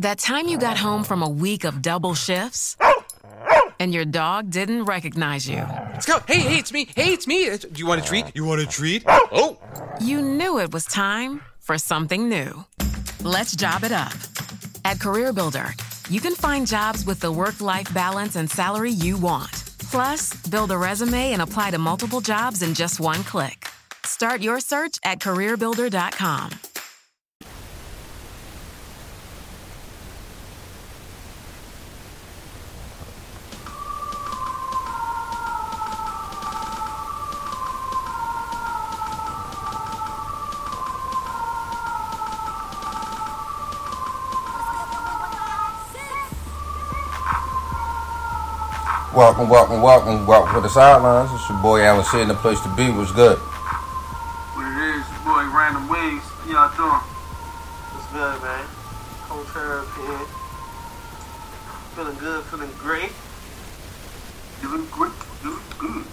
That time you got home from a week of double shifts and your dog didn't recognize you. Let's go. Hey, hey, it's me. Hey, it's me. Do you want a treat? You want a treat? Oh. You knew it was time for something new. Let's job it up. At CareerBuilder, you can find jobs with the work life balance and salary you want. Plus, build a resume and apply to multiple jobs in just one click. Start your search at CareerBuilder.com. Welcome, welcome, welcome, welcome to the sidelines. It's your boy Alan Sid, the place to be. What's good? What it is, your boy Random Wings. How y'all doing? What's good, man? Coach Herb here. Feeling good, feeling great. Doing great, doing good.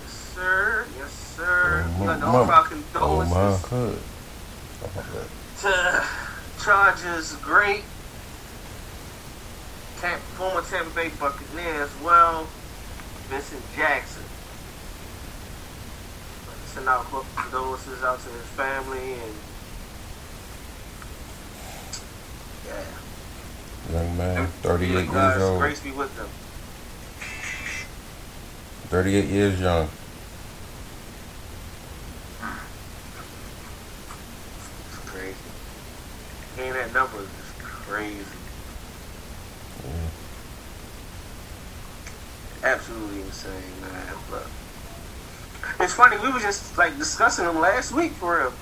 Yes, sir. Yes, sir. Oh, we got the my- all our Oh my condolences god. to Chargers great. Former Tampa Bay Buccaneer as well, Vincent Jackson. Send out condolences out to his family and yeah. Young man, 38 years old. grace be with them. 38 years young. It's crazy. Hearing that number is crazy. Absolutely insane, man. But it's funny, we were just like discussing them last week for real.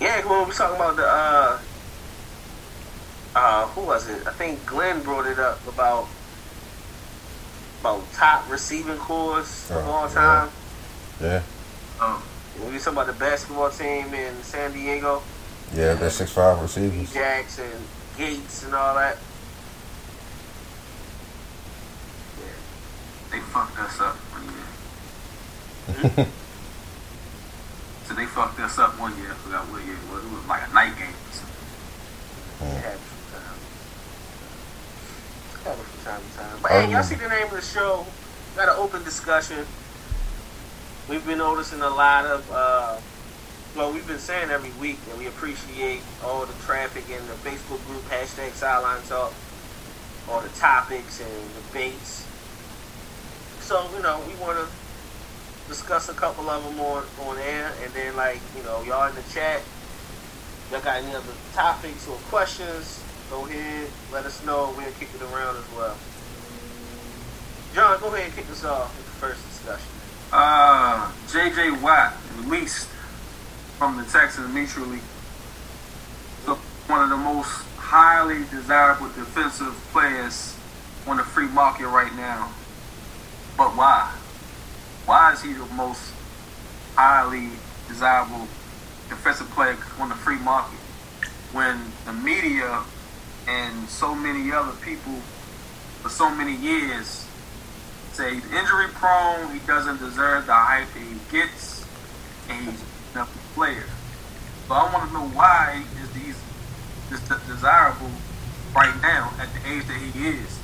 Yeah, when we were talking about the uh uh who was it? I think Glenn brought it up about about top receiving cores of Oh, all time. Yeah. Um, When we were talking about the basketball team in San Diego, Yeah, they're 6'5 E. receivers. Jackson, Gates, and all that. They fucked us up one year. So they fucked us up one year. I forgot what year it was. It was like a night game. or happens from time. Happens from time to time. But hey, y'all see the name of the show? Got an open discussion. We've been noticing a lot of, uh, well, we've been saying every week that we appreciate all the traffic in the Facebook group, hashtag Sideline Talk, all the topics and debates. So, you know, we want to discuss a couple of them on, on air, and then, like, you know, y'all in the chat, y'all got any other topics or questions, go ahead, let us know. We'll kick it around as well. John, go ahead and kick us off with the first discussion. Uh, J.J. Watt released from the Texans mutually. So one of the most highly desirable defensive players on the free market right now. But why? Why is he the most highly desirable defensive player on the free market when the media and so many other people for so many years say he's injury prone, he doesn't deserve the hype that he gets, and he's a player. So I want to know why is these this desirable right now at the age that he is?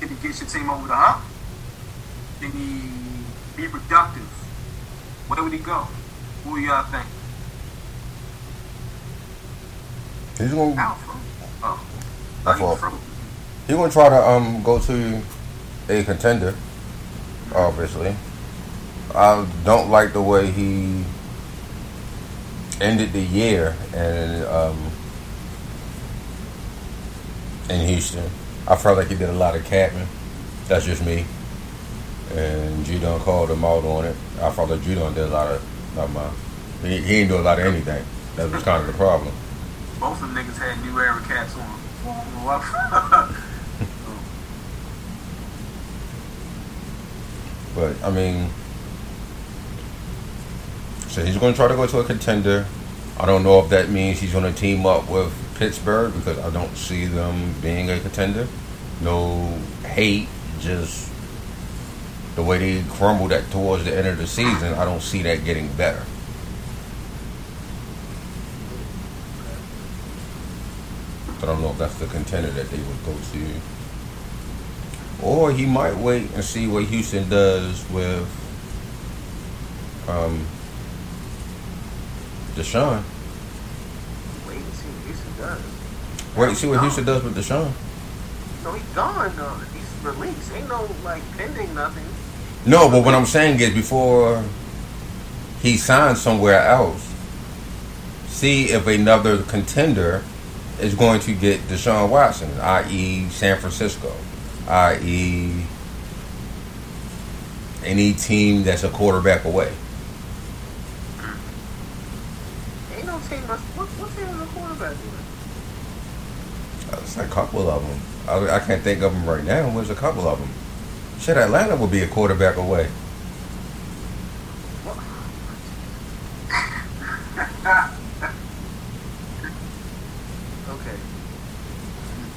Can he get your team over the hump? Can he be productive? Where would he go? Who y'all think? He's gonna Alpha. Oh, That's all. froze. he gonna try to um go to a contender. Obviously, I don't like the way he ended the year and um in Houston. I felt like he did a lot of capping. That's just me. And Judon called him out on it. I felt like Judon did a lot of not my he, he didn't do a lot of anything. That was kind of the problem. Both of them niggas had new era cats on. But I mean, so he's going to try to go to a contender. I don't know if that means he's going to team up with Pittsburgh because I don't see them being a contender. No hate, just the way they crumbled at towards the end of the season. I don't see that getting better. I don't know if that's the contender that they would go to. Or he might wait and see what Houston does with um, Deshaun. Wait and see what Houston does. Wait and see what Houston does with Deshaun. No, he's gone. though. He's released. Ain't no like pending nothing. No, but what I'm saying is before he signs somewhere else, see if another contender is going to get Deshaun Watson, i.e., San Francisco, i.e., any team that's a quarterback away. Ain't no team. What, what team is a quarterback? There's a couple of them. I, I can't think of them right now. There's a couple of them. Shit, Atlanta would be a quarterback away. Okay,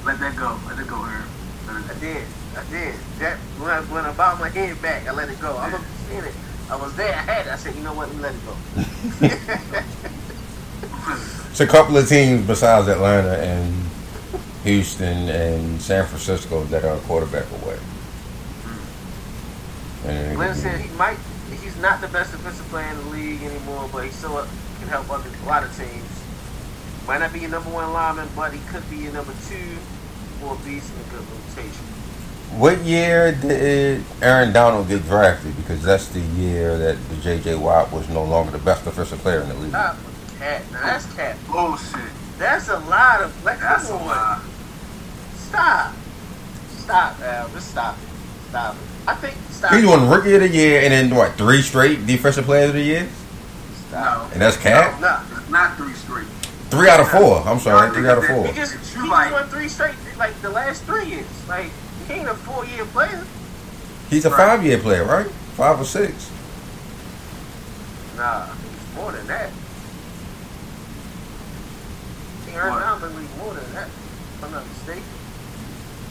Let that go. Let it go, Herb. I did. I did. That when I, when I my head back, I let it go. I was seeing it. I was there. I had it. I said, you know what? Let me let it go. It's a couple of teams besides Atlanta and Houston and San Francisco that are a quarterback away. And Glenn said he might. He's not the best defensive player in the league anymore, but he still can help other, a lot of teams. Might not be your number one lineman, but he could be your number two or be in a good rotation. What year did Aaron Donald get drafted? Because that's the year that the J.J. Watt was no longer the best defensive player in the league. Stop, cat. Now that's cat. Bullshit. That's a lot of. Like, That's a come on. lie. Stop. Stop, Al. Just stop it. Stop it. I think. Stop. He it. won Rookie of the Year and then what? Three straight Defensive Players of the Year, Stop. No. and that's Cap. No. It's not three straight. Three out of four. I'm sorry, three out of He four. just, he like- won three straight, like the last three years. Like, he ain't a four year player. He's a Right. five-year player, right? Five or six. Nah, he's more than that. He earned What? out the league more than that, if I'm not mistaken.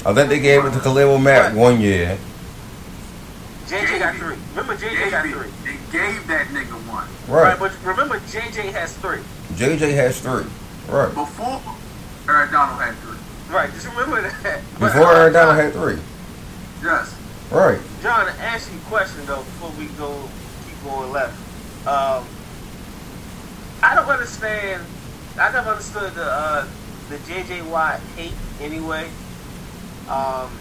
I think they gave it to Khalil Mack one year. JJ got three. it. Remember, JJ Gave got it. three. They gave that nigga one. Right. but remember, JJ has three. JJ has three. Right. Before Aaron Donald had three. Right, just remember that. But, Before uh, Aaron Donald had three. Yes. Right. John, to ask you a question though before we go keep going left. Um, I don't understand. I never understood the uh, the JJ Watt hate anyway. Um,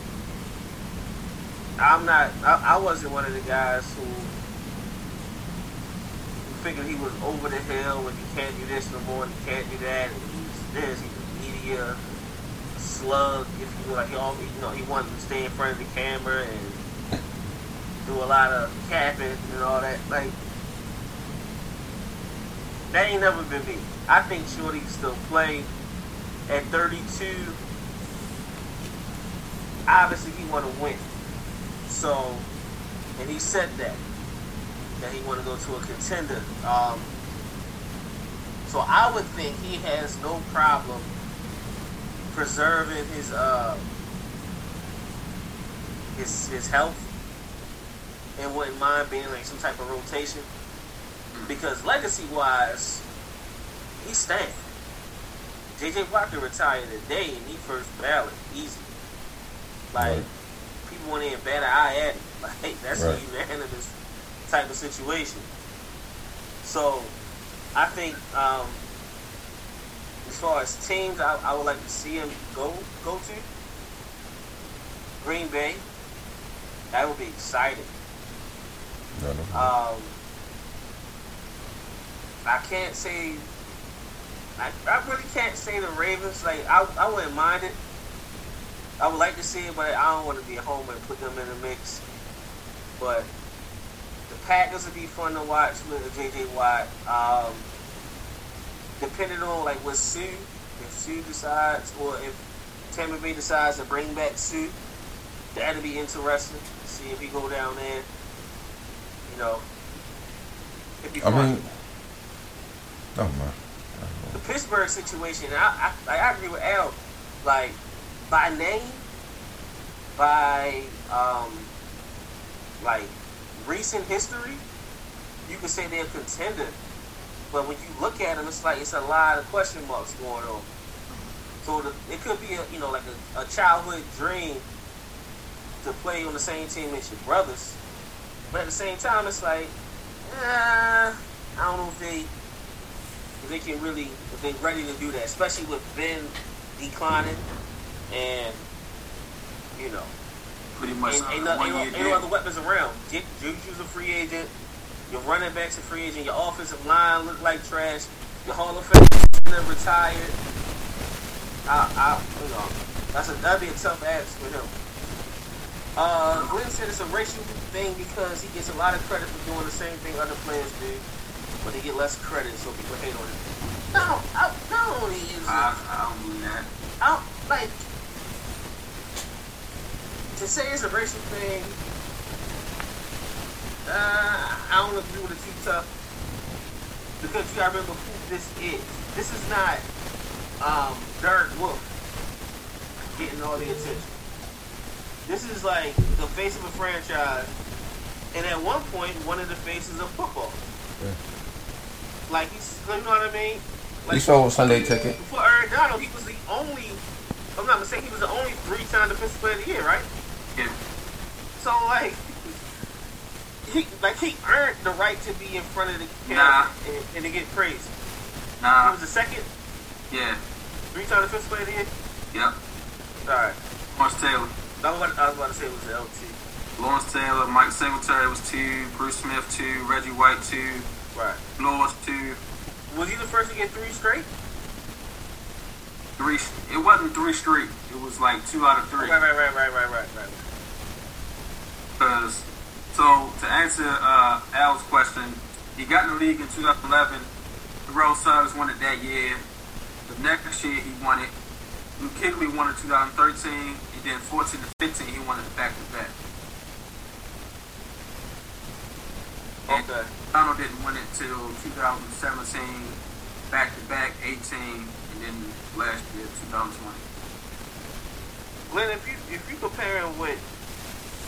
I'm not. I, I wasn't one of the guys who, figured he was over the hill and he can't do this no more and he can't do that and he's this. He's a media slug. If you like, he always, you know, he wanted to stay in front of the camera and do a lot of capping and all that. Like, that ain't never been me. I think Shorty can still play at 32. Obviously, he want to win. So, and he said that that he want to go to a contender. Um, so I would think he has no problem preserving his uh his his health and wouldn't mind being like some type of rotation because legacy wise he's staying. JJ Watt could retire today and he first ballot easy. Like Right. To even bat an eye at him. Like that's Right. a unanimous type of situation. So I think um, as far as teams, I, I would like to see him go go to Green Bay. That would be exciting. No, no. Um, I can't say. I, I really can't say the Ravens. Like I, I wouldn't mind it. I would like to see it, but I don't want to be at home and put them in the mix. But the Packers would be fun to watch with JJ Watt. Um, depending on like what Suh, if Suh decides, or if Tampa Bay decides to bring back Suh, that'd be interesting. See if he go down there. You know, it'd be I fun. mean, oh man. the Pittsburgh situation, I, I I agree with Al. Like by name, by um, like recent history, you could say they're a contender. But when you look at them, it's like it's a lot of question marks going on. So the, it could be a you know like a, a childhood dream to play on the same team as your brothers, but at the same time it's like, I don't know if they if they can really if they're ready to do that, especially with Ben declining and you know Pretty much ain't, ain't, no, one ain't, no, year ain't no other weapons around. Ju- Juju's a free agent. Your running back's a free agent. Your offensive line look like trash. Your Hall of Fame retired. I, I, you know, that's a that'd be a tough ask for him. Uh, Glenn said it's a racial thing because he gets a lot of credit for doing the same thing other players do, but they get less credit, so people hate on him. No, I, not only is it, I, I don't believe that. I don't, like to say it's a racial thing. Uh, I don't agree with it too tough because you gotta remember who this is. This is not um, Derek Wolfe getting all the attention. This is like the face of a franchise, and at one point, one of the faces of football. Like he's, you know what I mean? Like, He sold Sunday ticket. before Aaron Donald, he was the only, I'm not mistaken, he was the only three-time defensive player of the year, right? So like, he like he earned the right to be in front of the Nah. camera and, and to get praised. Nah. He was the second Yeah. three-time defensive player of the year. Yep. All right, Lawrence Taylor. I was about, I was about to say it was the LT. Lawrence Taylor, Mike Singletary was two, Bruce Smith two, Reggie White two, Right. Lawrence two, Was he the first to get three straight? three. It wasn't three straight. It was like two out of three. Right, right, right, right, right, right, right. Because, so to answer uh, Al's question, he got in the league in 2011. The Terrell Suggs won it that year. The next year he won it. Luke Kuechly won it 2013, and then 14 to 15 he won it back to back. And Okay. Donald didn't win it till 2017, back to back 18, and then last year 2020. Glenn, if you if you comparing with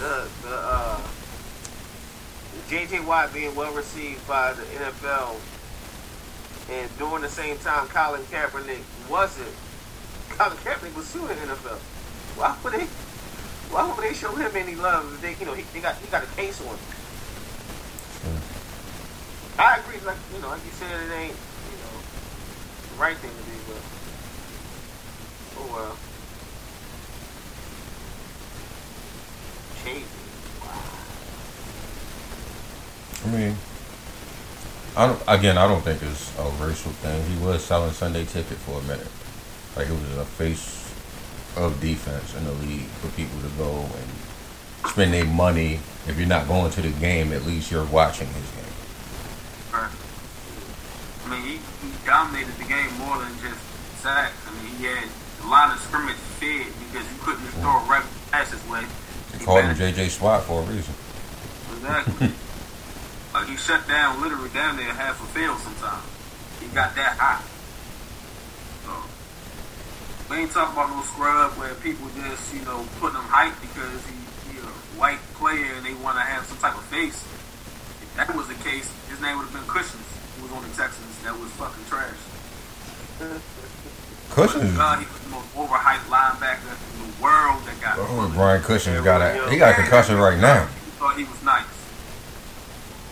the the uh, J.J. Watt being well received by the NFL, and during the same time Colin Kaepernick wasn't, Colin Kaepernick was suing the NFL. Why would they? Why would they show him any love? If they, you know, he, they got he got a case on. him. I agree. Like you know, like you said, it ain't you know the right thing to do, but oh well. I mean, I don't. Again, I don't think it's a racial thing. He was selling Sunday ticket for a minute, like it was a face of defense in the league for people to go and spend their money. If you're not going to the game, at least you're watching his game. Right. I mean, he, he dominated the game more than just sacks. I mean, he had a lot of scrimmage fed because you couldn't just throw a right pass his way. They He called him JJ Swat for a reason. Exactly. like he shut down literally down there half a field sometimes. He got that hot. So we ain't talking about no scrub where people just, you know, putting him hype because he, he a white player and they want to have some type of face. If that was the case, his name would have been Cushings, who was on the Texans that was fucking trash. Cushing's. God, uh, he was the most overhyped linebacker in the world that got Oh, Brian Cushing's got a. He got a concussion right now. He thought he was nice.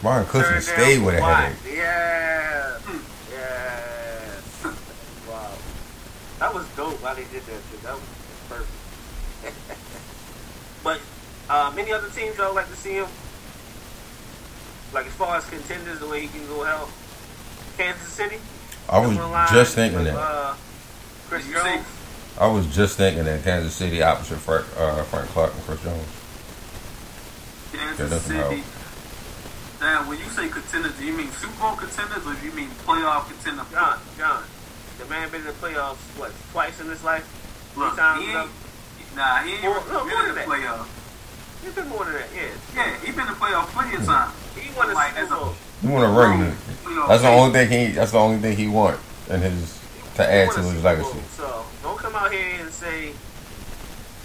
Brian Cushing Turn stayed with a headache. Yeah. Yeah. wow. That was dope why they did that shit. That was perfect. but um, any other teams y'all like to see him? Like as far as contenders, the way he can go help Kansas City. I was just thinking with, that. Uh, Chris Jones. See? I was just thinking that Kansas City opposite Frank, uh, Frank Clark and Chris Jones. Kansas That. City. Now, when you say contenders, do you mean Super Bowl contenders or do you mean playoff contenders? John, John, the man been in the playoffs what twice in his life? Three Look, times. he ain't, nah, he ain't More- no, been more in than the that. playoffs. He's been more than that. Yeah. Yeah, he been in the playoffs plenty of times. He won a Like, Super Bowl. You want to ring? That's the team. only thing he. That's the only thing he want in his to He add to his legacy. Bowl. So don't come out here and say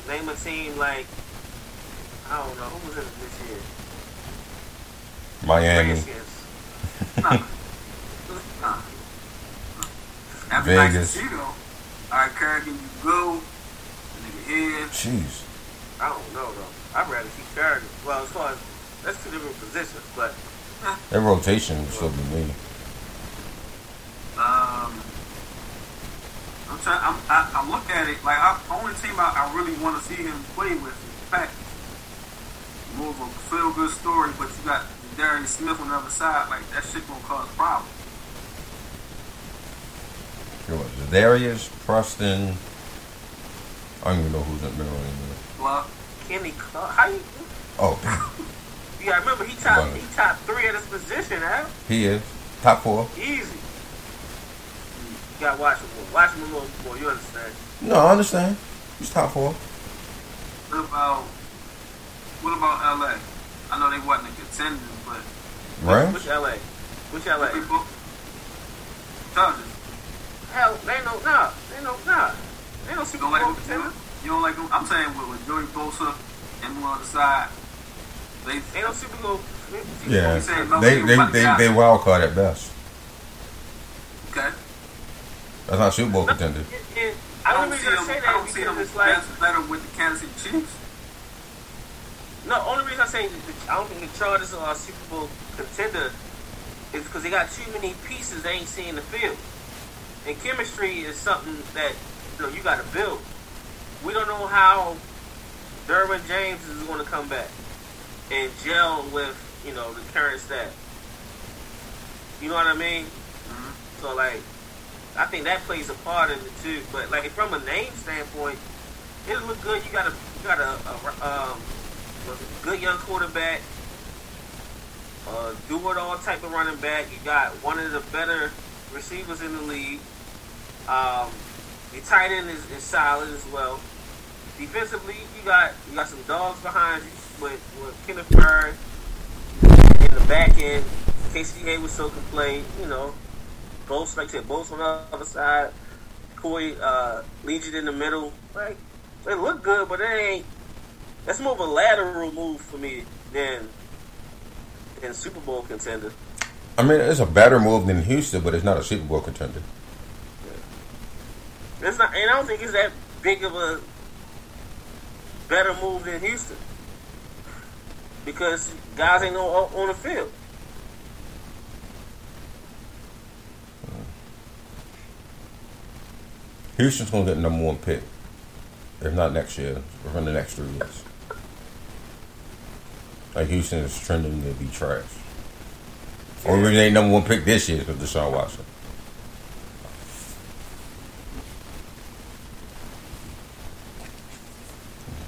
name a team like I don't know who was in it this year. Miami, Nah. nah. After Vegas. See, though. All right, Kerrigan, you go. Nigga here. Jeez. I don't know though. I'd rather keep Kerrigan. Well, as far as that's two different positions, but That rotation would still be me. Um, I'm trying. I'm, I, I look at it like I, the only team I, I really want to see him play with is the Packers. More of a feel good story, but you got Darius Smith on the other side. Like that shit gonna cause problems. It was Darius, Preston. I don't even know who's in the middle anymore. Well, Kenny Clark, how you? Oh. You gotta remember he top he top three at his position, huh? he is. Top four. Easy. You gotta watch him more. Watch him a little more. You understand? No, I understand. He's top four. what about what about LA? I know they wasn't a contender, but Rams? Which LA? Which LA? they both Chargers. Hell, they ain't no nah. They ain't no nah. They ain't no You Super don't like Bowl them? contender. You don't like them? I'm saying with, with Joey Bosa and one on the side, they Ain't no Super Bowl. Yeah. You saying no, They they they they, they wild card at best. okay. That's not Super Bowl contender. And- and I I don't don't see reason them. I say that don't see because them it's like best better with the Kansas City Chiefs. no. Only reason I say that I don't think the Chargers are a Super Bowl contender is because they got too many pieces they ain't seeing the field. And chemistry is something that you know you got to build. We don't know how Derwin James is going to come back and gel with you know the current staff. You know what I mean? Mm-hmm. So like, I think that plays a part in it too. But like from a name standpoint, it'll look good. You got a you got a, a um, good young quarterback, do it all type of running back. You got one of the better receivers in the league. Um, your tight end is, is solid as well. Defensively, you got you got some dogs behind you with, with Kenneth Murray in the back end. Casey Hayward so play, you know, both like I said, both on the other side. Corey uh, Legion in the middle. Like they look good, but it ain't. That's more of a lateral move for me than than Super Bowl contender. I mean, it's a better move than Houston, but it's not a Super Bowl contender. It's not, and I don't think it's that big of a better move than Houston because guys ain't no on the field. Houston's gonna get number one pick. If not next year, within the next three years. Like Houston is trending to be trash. Only reason they number one pick this year is because Deshaun Watson.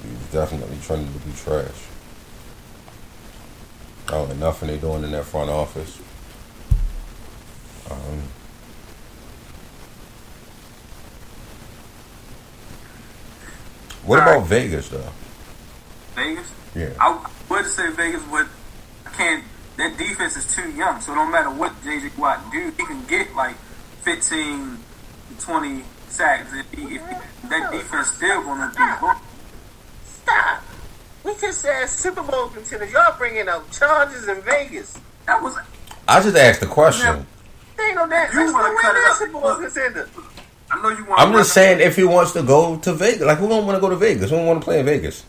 He's definitely trending to be trash. I don't know nothing they're doing in that front office. Um, what All about right. Vegas though? Vegas. Yeah. I would say Vegas, but I can't. That defense is too young, so it don't matter what JJ Watt do, he can get like 15 to 20 sacks. If, he, if he, that defense still gonna be broke. Stop. We just said Super Bowl contenders. Y'all bringing up Chargers in Vegas. That was I just asked the question. They ain't no that. You That's wanna way cut it they're up. Super Bowl contender. I know you want. I'm just saying if he wants to go to Vegas, like who don't want to go to Vegas? Who don't want to play in Vegas?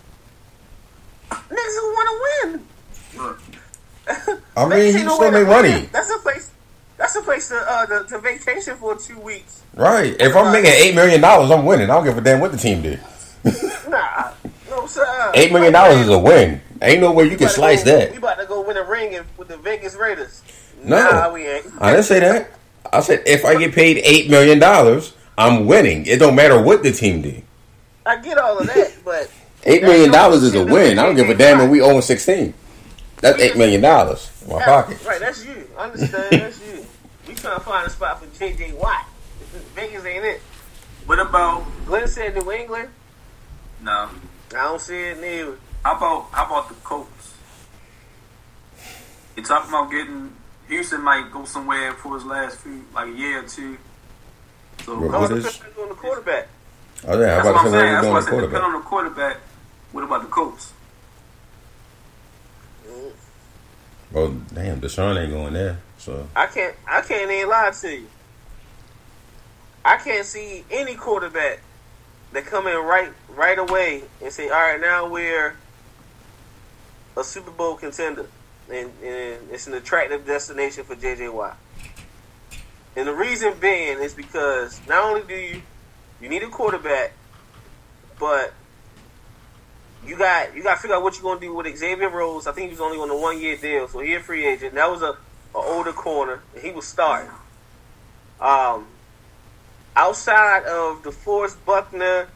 Niggas who want to win. I mean, Vegas he still make money, win. That's a place. That's a place to uh to, to vacation for two weeks. right? If I'm making eight million dollars, I'm winning. I don't give a damn what the team did. Nah, no sir. Eight million dollars is a win. Ain't no way you We can slice go- that. We about to go win a ring with the Vegas Raiders. No. nah, we ain't. I didn't say that. I said if I get paid eight million dollars, I'm winning. It don't matter what the team did. I get all of that, but Eight million dollars is a win. I don't give a damn if we own sixteen. That's eight million dollars in my pocket. right, that's you. I understand. that's you. We trying to find a spot for JJ Watt. Vegas ain't it. what about Glenn said New England. no? I don't see it neither. How about how about the Colts? You talking about getting Houston might go somewhere for his last few like a year or two. So What- what is- depending on the quarterback. Oh yeah, that's about to I'm say saying. That's why I said depend on the quarterback. What about the Colts? Well, damn, Deshaun ain't going there. So I can't. I can't even lie to you. I can't see any quarterback that come in right right away and say, "All right, now we're a Super Bowl contender, and, and it's an attractive destination for J.J. Watt." And the reason being is because not only do you you need a quarterback, but you got you got to figure out what you're gonna do with Xavier Rhodes. I think he was only on a one year deal, so he a free agent. That was a, a older corner, and he was starting. Um, outside of the DeForest Buckner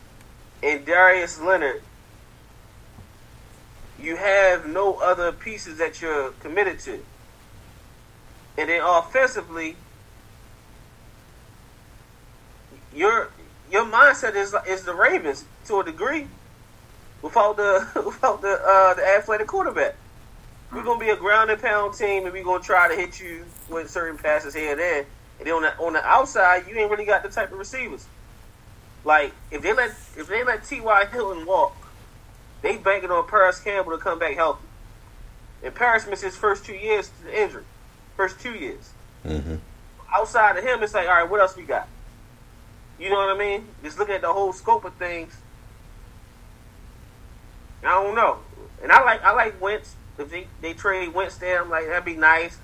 and Darius Leonard, you have no other pieces that you're committed to. And then offensively, your your mindset is is the Ravens to a degree, without the without the uh, the athletic quarterback. We're gonna be a ground and pound team, and we're gonna try to hit you with certain passes here and there. And then on the on the outside, you ain't really got the type of receivers. Like if they let if they let T.Y. Hilton walk, they banking on Parris Campbell to come back healthy. And Parris missed his first two years to the injury, first two years. Mm-hmm. Outside of him, it's like, all right, what else we got? You know what I mean? Just looking at the whole scope of things. I don't know, and I like I like Wentz. If they, they trade Wentz there, I'm like that'd be nice,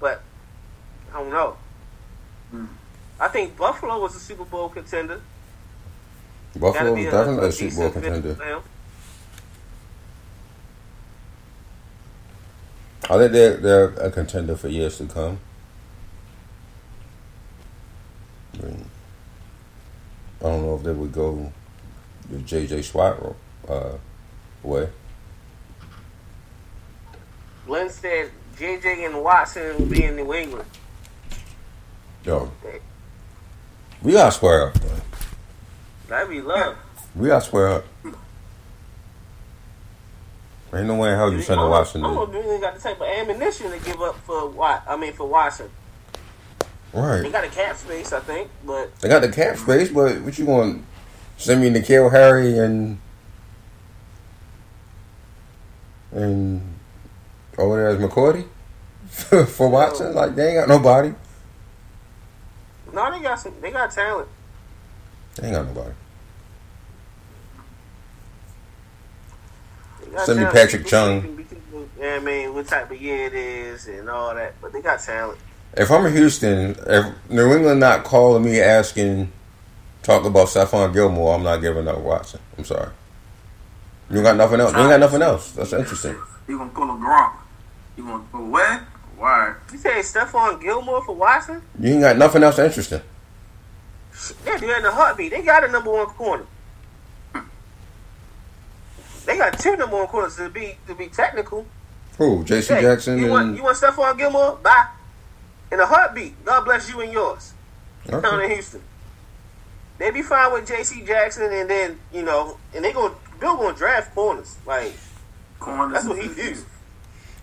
but I don't know. Hmm. I think Buffalo was a Super Bowl contender. Buffalo was definitely a decent Super Bowl contender. for. I think they're they're a contender for years to come. I, mean, I don't know if they would go the J.J. Swat uh, way. Glenn said JJ and Watson will be in New England. Yo, we gotta square up. Man. That'd be love. We gotta square up. Ain't no way in hell you sending I Watson. don't know To, if got the type of ammunition to give up for Wat. I mean for Watson. They got a cap space, I think, but They got the cap space, but what you want? Send me N'Keal Harry and and oh, over there is McCourty for Watson. Like they ain't got nobody. no, they got some. They got talent. They ain't got nobody. Got Send me. Patrick Chung. can- we can- Yeah, I mean, what type of year it is and all that, but they got talent. If I'm in Houston, if New England not calling me asking, talk about Stephon Gilmore, I'm not giving up Watson. I'm sorry. You got nothing else. You ain't got nothing else. That's interesting. You gonna pull a Gronk? You gonna go where? Why? You say Stephon Gilmore for Watson? You ain't got nothing else interesting. Yeah, do that in a heartbeat. They got a number one corner. They got two number one corners to be to be technical. Who? J.C. Hey, Jackson you want and you want Stephon Gilmore? Bye. In a heartbeat. God bless you and yours. Down in Houston. They be fine with J.C. Jackson, and then you know, and they going Bill going to draft corners. Like Corners that's what he do.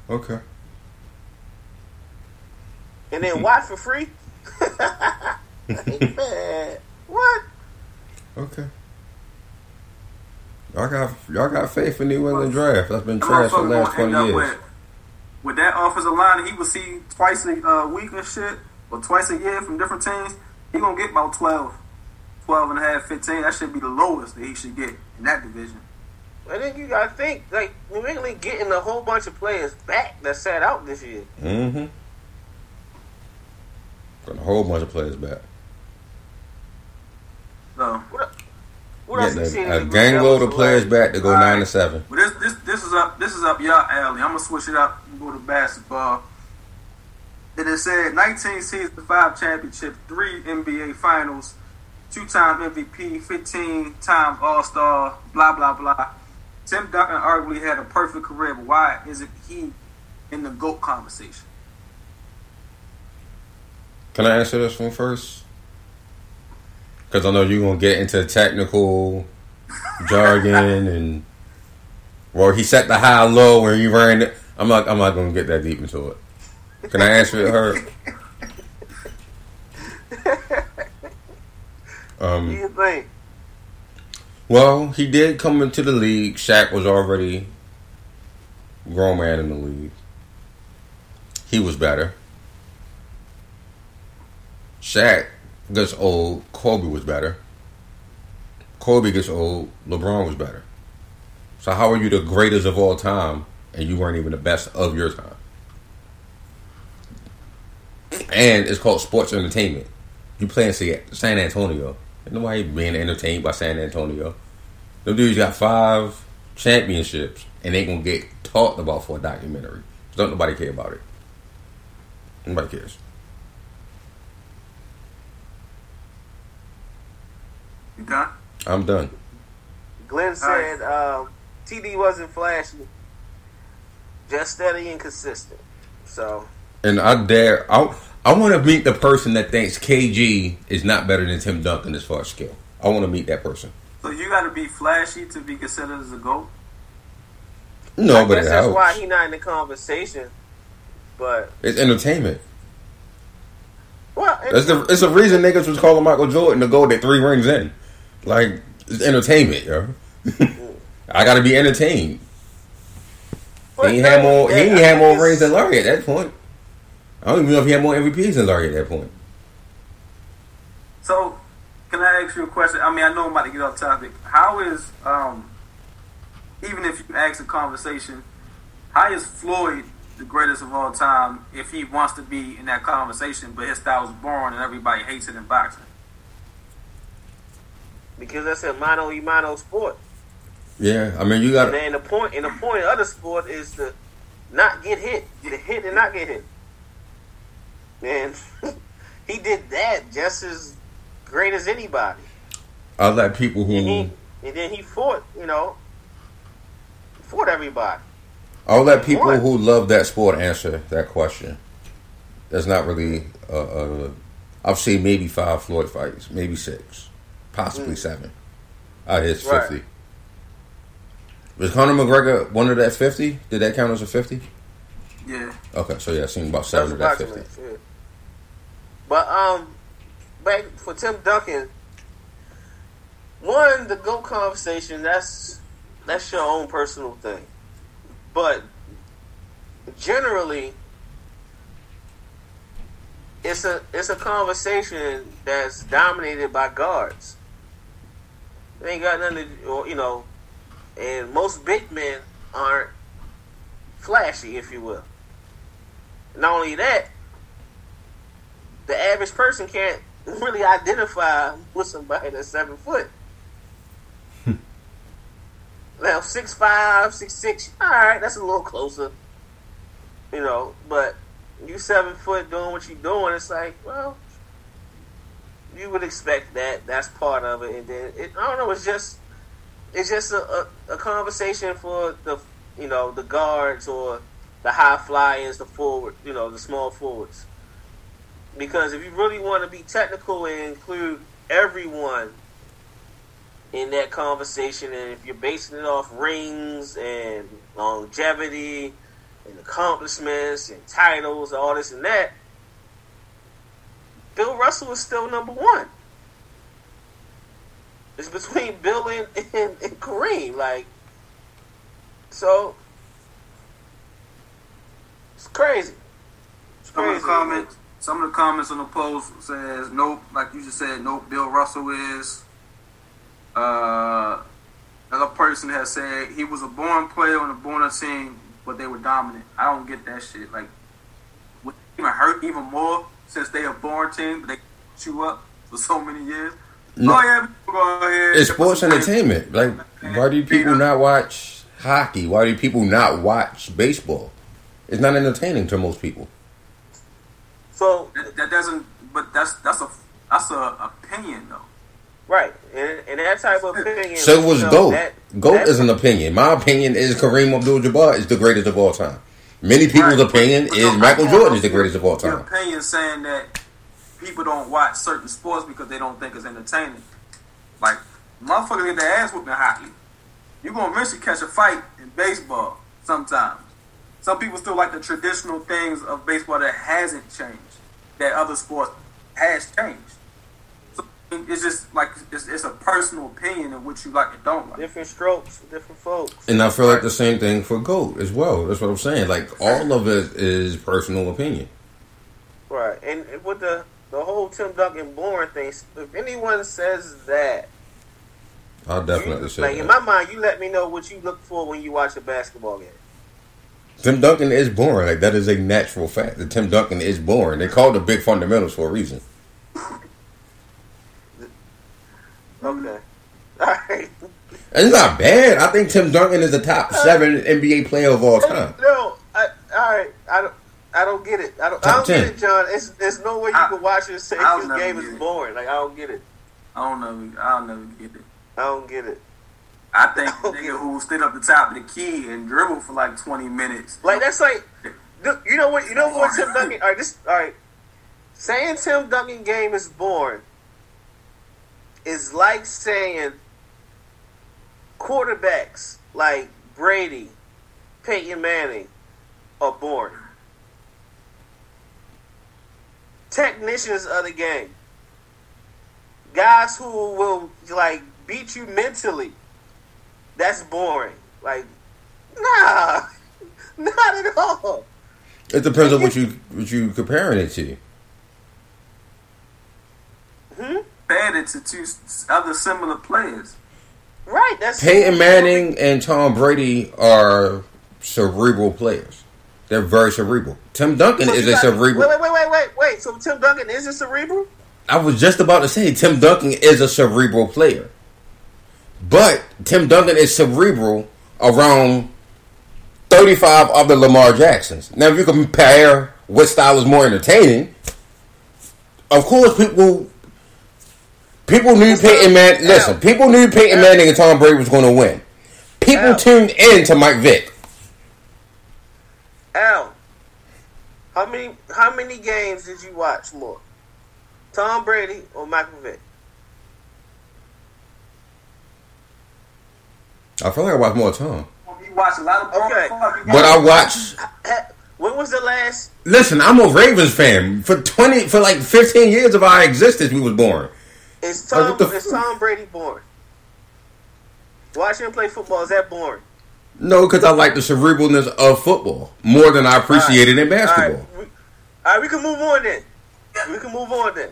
okay. And then mm-hmm. Watt for free. Ain't bad. What? Okay. Y'all got y'all got faith in New England draft. That's been That trash for the last twenty years. with, with that offensive line he would see twice a uh, week and shit, or twice a year from different teams, he gonna get about 12, 12 and a half, 15. That should be the lowest that he should get in that division. And then you gotta think like New England getting a whole bunch of players back that sat out this year. Mm-hmm. Got a whole bunch of players back. So, What, what Getting a, a in gang load of players back to go Alright. nine to seven. but this this this is up this is up y'all alley. I'm gonna switch it up and go to basketball. It is said 19 seasons, five championship, three NBA finals, two time MVP, 15 time All Star, blah blah blah. Tim Duncan arguably had a perfect career, but why isn't he in the GOAT conversation? Can I answer this one first? Because I know you're gonna get into technical jargon and well, he set the high low when he ran. It. I'm not. I'm not gonna get that deep into it. Can I answer it, her? What do Um, you think? well, he did come into the league. Shaq was already grown man in the league. He was better. Shaq gets old, Kobe was better. Kobe gets old, LeBron was better. So how are you the greatest of all time and you weren't even the best of your time? And it's called sports entertainment. You play in San Antonio. Ain't nobody being entertained by San Antonio. Them dudes got five championships and they gonna get talked about for a documentary. Don't nobody care about it. Nobody cares. You done? I'm done. Glenn said um, TD wasn't flashy, just steady and consistent. So, And I dare I I want to meet the person that thinks KG is not better than Tim Duncan as far as skill. I want to meet that person. So you got to be flashy to be considered as a goat. No, I but guess it that's helps. why he not in the conversation. But It's entertainment. well, it- That's the it's the reason niggas was calling Michael Jordan the goal that three rings in. Like it's entertainment, yo. I gotta be entertained. He ain't had more he ain't had more rings than Larry at that point. I don't even know if he had more MVPs than Larry at that point. So, can I ask you a question? I mean, I know I'm about to get off topic. How is, um, even if you ask a conversation, how is Floyd the greatest of all time if he wants to be in that conversation, but his style is boring and everybody hates it in boxing? Because that's a mano y mano sport. Yeah, I mean you And got then the point and the point of the sport is to not get hit, to hit and not get hit. Man, he did that just as great as anybody. I let people And who he and then he fought, you know, fought everybody. I'll let people who love that sport answer that question. That's not really. Uh, uh, I've seen maybe five Floyd fights, maybe six, possibly seven. Out of his Mm. Right. fifty. Was Conor McGregor one of that fifty? Did that count as a fifty? Yeah. Okay, so yeah, I've seen about That's seven of that fifty. Yeah. But um, back for Tim Duncan. One, the go conversation. That's that's your own personal thing. But generally, it's a it's a conversation that's dominated by guards. It ain't got nothing to, or you know, and most big men aren't flashy, if you will. Not only that, the average person can't really identify with somebody that's seven foot. Hmm. now six five, six six, all right, that's a little closer, you know. But you seven foot doing what you're doing, it's like, well, you would expect that. That's part of it, and then it, I don't know. It's just it's just a, a, a conversation for the you know the guards or the high flyers, the forward, you know, the small forwards. Because if you really want to be technical and include everyone in that conversation, and if you're basing it off rings and longevity and accomplishments and titles, all this and that, Bill Russell is still number one. It's between Bill and, and, and Kareem. Like, so it's crazy. It's Some of the comments, some of the comments on the post says nope, like you just said, nope. Bill Russell is. Uh, another person has said he was a born player on a born team, but they were dominant. I don't get that shit. Like, would it even hurt even more since they a born team, but they put you up for so many years. No. Oh yeah, people go ahead. It's sports entertainment. Like, why do people not watch hockey? Why do people not watch baseball? It's not entertaining to most people. So That, that doesn't. But that's that's a that's a opinion though. right, and, and that type of opinion. So was you know, GOAT. that- GOAT that- is an opinion. My opinion is Kareem Abdul-Jabbar is the greatest of all time. Many people's Right. opinion is Michael Jordan is the greatest of all Your time. opinion saying that people don't watch certain sports because they don't think it's entertaining. Like motherfuckers get their ass whooped in hockey. You gonna eventually catch a fight in baseball sometimes. Some people still like the traditional things of baseball that hasn't changed, that other sports has changed. So it's just like it's, it's a personal opinion of what you like and don't like. different strokes, for different folks. And I feel like the same thing for GOAT as well. That's what I'm saying. Like all of it is personal opinion. Right, and and with the the whole Tim Duncan boring thing. If anyone says that, I'll definitely say like that. in my mind, you let me know what you look for when you watch a basketball game. Tim Duncan is boring. Like that is a natural fact. That Tim Duncan is boring. They called the big fundamentals for a reason. Okay, all right. It's not bad. I think Tim Duncan is the top uh, seven NBA player of all time. No, I, all right. I don't. I don't get it. I don't. I don't get it, John. It's, there's no way you I- can watch it and say this game get is it. boring. Like I don't get it. I don't know. I'll never get it. I don't get it. I think the nigga who stood up the top of the key and dribbled for like 20 minutes. Like that's like, you know what? You know what Tim Duncan? All right, this. All right, saying Tim Duncan game is boring is like saying quarterbacks like Brady, Peyton Manning are boring. Technicians of the game, guys who will like beat you mentally. That's boring. Like, nah, not at all. It depends on what you what you comparing it to. Hmm? Compared it to two other similar players. Right. That's Peyton Manning and Tom Brady are cerebral players. They're very cerebral. Tim Duncan So is you a cerebral. Wait, wait, wait, wait, wait, wait. So Tim Duncan is a cerebral? I was just about to say Tim Duncan is a cerebral player. But Tim Duncan is cerebral around 35 of the Lamar Jacksons. Now, if you compare what style is more entertaining, of course, people people knew Peyton Manning. Listen, people knew Peyton Manning and Tom Brady was going to win. People Al. tuned in to Mike Vick. Al, how many how many games did you watch more? Tom Brady or Michael Vick? I feel like I watched more Tom. You watch a lot of porn Okay. But I watched. When was the last? Listen, I'm a Ravens fan. For 20, for like 15 years of our existence, we was born. Is Tom the is Tom Brady boring? Watching him play football is that boring? No, because I like the cerebralness of football more than I appreciate it in basketball. right, we, all right, we can move on then. We can move on then.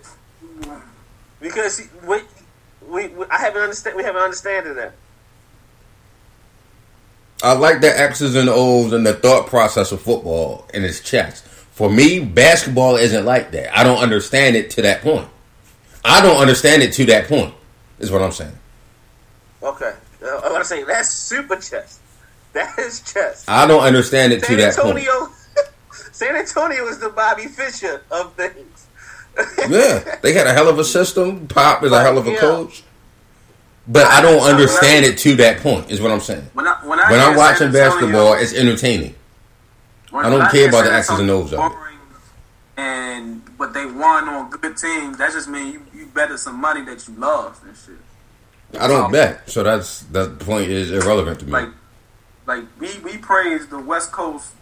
Because we, we, we I haven't understand. We haven't understanding that. I like the X's and O's and the thought process of football in its chess. For me, basketball isn't like that. I don't understand it to that point. I don't understand it to that point. Is what I'm saying. Okay, uh, I want to say that's super chess. That is chess. I don't understand it to San that point. Antonio, San Antonio is the Bobby Fischer of things. Yeah, they had a hell of a system. Pop is a hell of a yeah. coach. But I don't understand it to that point. Is what I'm saying. When, I, when, I when I'm watching Antonio- basketball, it's entertaining. I don't care about the X's and O's of it. And but they won on good teams. That just means you, you betted some money that you lost and shit. I don't bet, so that's that point is irrelevant to me. Like, like we we praised the West Coast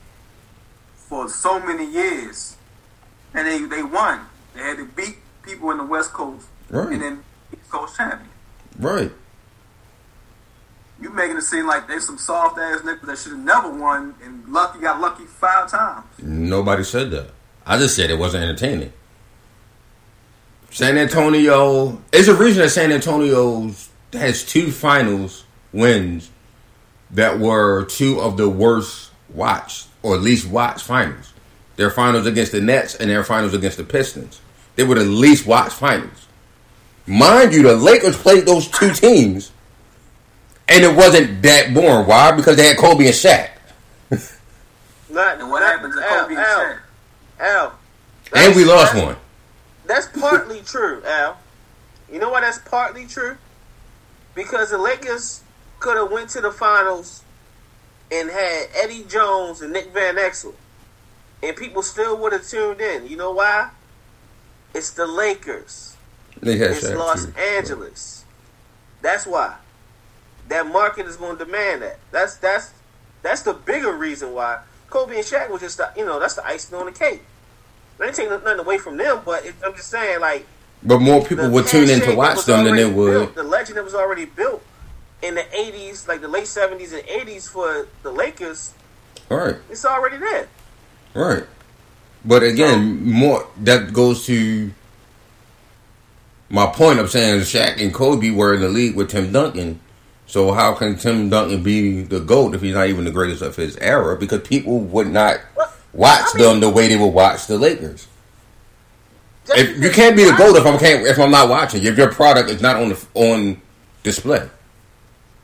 for so many years, and they they won. They had to beat people in the West Coast, Right. and then East Coast champion. right. You making it seem like they some soft ass niggas that should have never won, and lucky got lucky five times. Nobody said that. I just said it wasn't entertaining. San Antonio is a reason that San Antonio has two finals wins that were two of the worst watched or least watched finals. Their finals against the Nets and their finals against the Pistons. They were the least watched finals. Mind you, the Lakers played those two teams, and it wasn't that boring. Why? Because they had Kobe and Shaq, Not, And what not- happened to Al, Kobe and Al, Shaq? Al, and we lost one. That's partly true, Al. You know why that's partly true? Because the Lakers could have went to the finals and had Eddie Jones and Nick Van Exel, and people still would have tuned in. You know why? It's the Lakers. It's Shaq, Los too. Angeles. That's why. That market is going to demand that. That's that's that's the bigger reason why Kobe and Shaq was just the, you know that's the icing on the cake. I ain't taking nothing away from them, but it, I'm just saying like But more people would tune in to watch them than they would. built, the legend that was already built in the '80s, like the late '70s and '80s for the Lakers. Right, It's already there. right. But again, more that goes to My point of saying Shaq and Kobe were in the league with Tim Duncan. So how can Tim Duncan be the GOAT if he's not even the greatest of his era? Because people would not watch I mean- them the way they would watch the Lakers. If, you can't be the GOAT if I'm can't if I'm not watching. If your product is not on the, on display.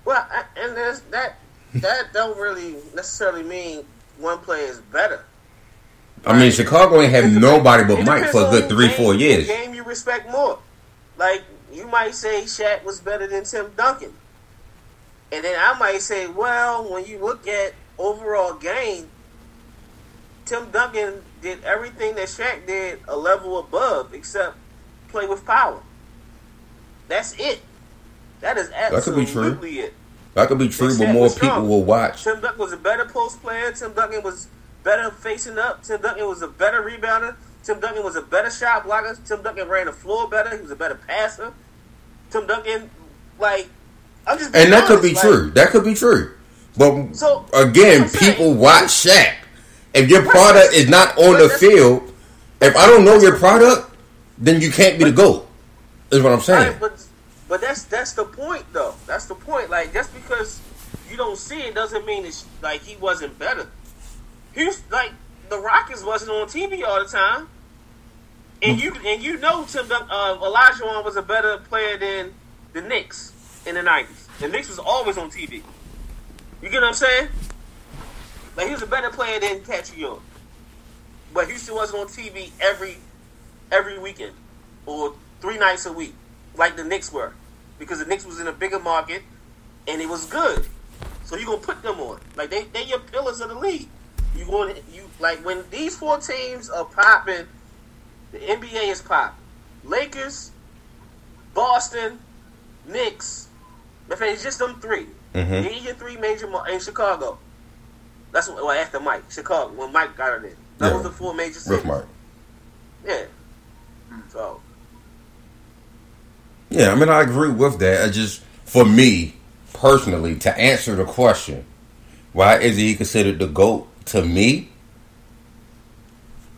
Well, and there's that that don't really necessarily mean one player is better. I mean, Chicago ain't have It nobody but Mike for a good three, game- four years. Game you respect more. Like you might say Shaq was better than Tim Duncan, and then I might say, well, when you look at overall game, Tim Duncan did everything that Shaq did a level above, except play with power. That's it. That is that could be true. absolutely it. That could be true, but more people strong. will watch. Tim Duncan was a better post player. Tim Duncan was better facing up. Tim Duncan was a better rebounder. Tim Duncan was a better shot blocker. Tim Duncan ran the floor better. He was a better passer. Tim Duncan, like, I'm just And that could be like, true. That could be true. But So, again, people watch Shaq. If your product is not on the field, if I don't know your product, then you can't be the GOAT. Is what I'm saying. But but that's that's the point though. That's the point. Like just because you don't see it doesn't mean it's like he wasn't better. He was like the Rockets wasn't on TV all the time, and you and you know Tim uh, Olajuwon was a better player than the Knicks in the nineties. The Knicks was always on TV. You get what I'm saying? Like he was a better player than Ewing, but Houston wasn't on TV every every weekend or three nights a week, like the Knicks were, because the Knicks was in a bigger market and it was good. So you're gonna put them on like they they your pillars of the league. You going you like when these four teams are popping, the NBA is popping. Lakers, Boston, Knicks. Fact, it's just them 3 Mhm. These your three major mar- in Chicago. That's what well, after Mike, Chicago when Mike got it in. That Yeah. was the four major cities. With Mark. Yeah. Hmm. So Yeah, I mean, I agree with that. I just, for me personally, to answer the question, why is he considered the GOAT to me?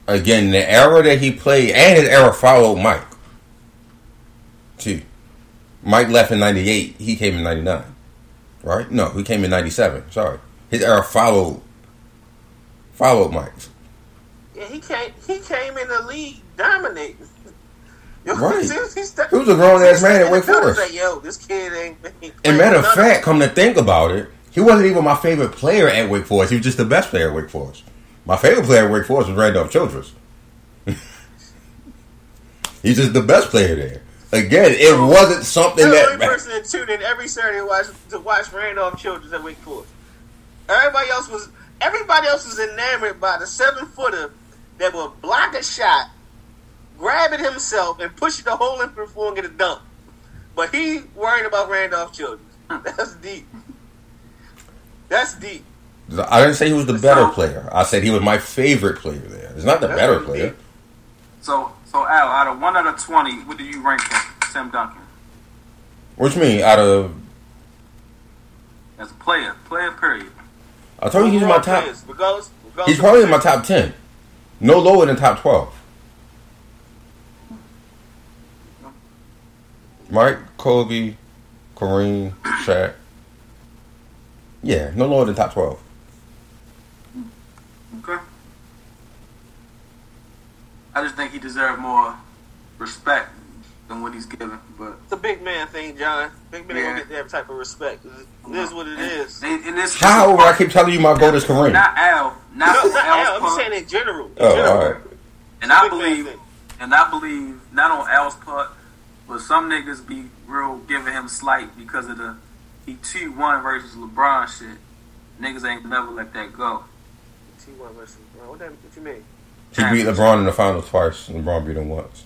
Again, the era that he played and his era followed Mike. Too. Mike left in 98, he came in 99. Right? No, he came in 97. Sorry. His era followed followed Mike. yeah, he came he came in the league dominating. Right. he was, a grown-ass man at Wake Forest. Like, yo, this kid ain't. ain't And matter of fact, come to think about it, he wasn't even my favorite player at Wake Forest. He was just the best player at Wake Forest. My favorite player at Wake Forest was Randolph Childress. He's just the best player there. Again, it wasn't something You're the only person that tuned in every Saturday to watch to watch Randolph Childress at Wake Forest. Everybody else was everybody else was enamored by the seven footer that would block a shot, grab it himself, and push the hole in the floor and get a dunk. But he worried about Randolph Childress. That's deep. That's deep. I didn't say he was the better So- player. I said he was my favorite player there. He's not the better player. deep. So, so Al, out of one out of twenty, what do you rank him, Tim Duncan Which you mean? Out of as a player? Player, period. I told you he's in my top. players, regardless- regardless He's probably in my top ten. No lower than top twelve. Mike, Kobe, Kareem, Shaq. Yeah, no lower than top twelve. Okay. I just think he deserved more respect than what he's given, but It's a big man thing, John. Big man Yeah. don't get that type of respect. It is what it is. And, and this How would I keep telling you my goal is Kareem? Not Al, not No, not Al, I'm part. saying in general. Oh, in Oh, general. all right. And I believe, and I believe not on Al's part, but some niggas be real giving him slight because of the he two one versus LeBron shit. Niggas ain't never let that go. T1 versus LeBron. What, that, what you mean? He beat LeBron in the finals twice. and LeBron beat him once.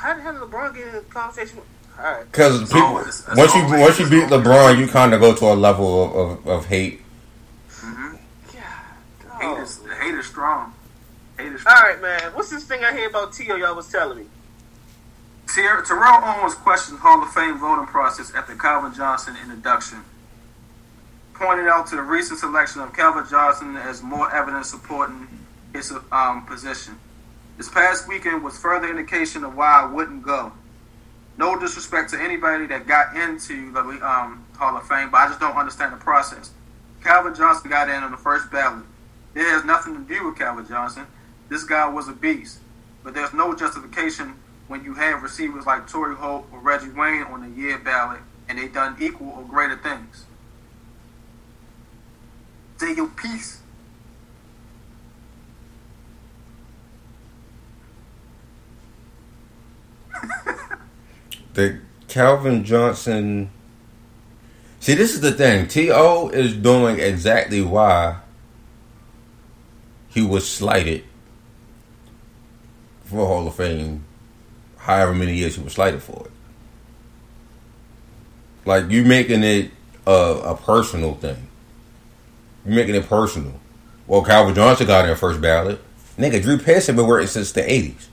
What, how, how did LeBron get in a conversation? With, all right. Because It's people, always- once you once you beat LeBron, you kind of go to a level of, of, of hate. God, Hate is hate is strong. Hate is strong. All right, man. What's this thing I hear about Tio? Y'all was telling me. Ter- Terrell Owens questioned Hall of Fame voting process after Calvin Johnson induction. Pointed out to the recent selection of Calvin Johnson as more evidence supporting his um, position. This past weekend was further indication of why I wouldn't go. No disrespect to anybody that got into the um, Hall of Fame, but I just don't understand the process. Calvin Johnson got in on the first ballot. It has nothing to do with Calvin Johnson. This guy was a beast. But there's no justification when you have receivers like Torry Holt or Reggie Wayne on the year ballot and they done equal or greater things. Say your piece. the Calvin Johnson. See, this is the thing. T.O. is doing exactly why he was slighted for Hall of Fame, however many years he was slighted for it. Like, you making it a, a personal thing. You're making it personal. Well, Calvin Johnson got in first ballot. Nigga, Drew Pearson been working since the 80s.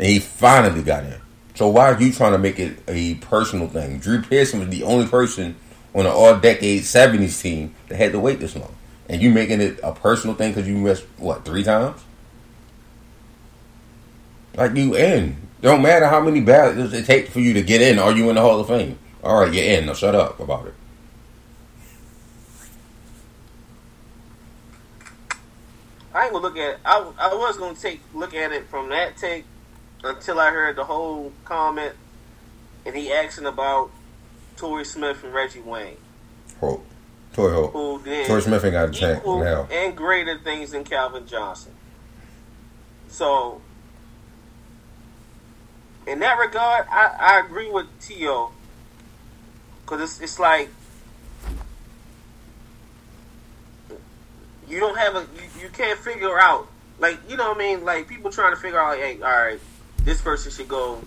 And he finally got in. So why are you trying to make it a personal thing? Drew Pearson was the only person on an all-decade '70s team that had to wait this long, and you making it a personal thing because you missed what three times? Like you in. Don't matter how many ballots it takes for you to get in. Are you in the Hall of Fame? All right, you're in. Now shut up about it. I ain't gonna look at. It. I I was gonna take look at it from that take until I heard the whole comment, and he asking about Torrey Smith and Reggie Wayne. Holt. Torry Holt. Who did Torrey Smith ain't got a chance now. and greater things than Calvin Johnson. So, in that regard, I, I agree with T.O. Because it's, it's like, you don't have a, you, you can't figure out, like, you know what I mean? Like, people trying to figure out, hey, all right, this person should go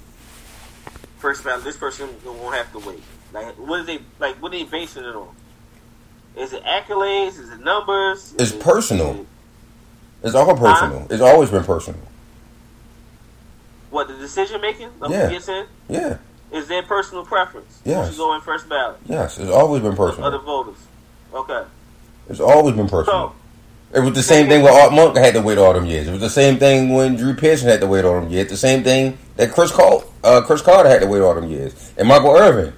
first ballot. This person won't have to wait. Like, what is they like? What are they basing it on? Is it accolades? Is it numbers? It's it- personal. it- It's all personal. It's always been personal. what the decision making Yeah. gets in Yeah. is their personal preference. Yes. Who should go in first ballot Yes. It's always been personal. Other voters? Okay. It's always been personal. So It was the same thing when Art Monk had to wait all them years. It was the same thing when Drew Pearson had to wait all them years. The same thing that Chris Col- uh, Cris Carter had to wait all them years. And Michael Irvin.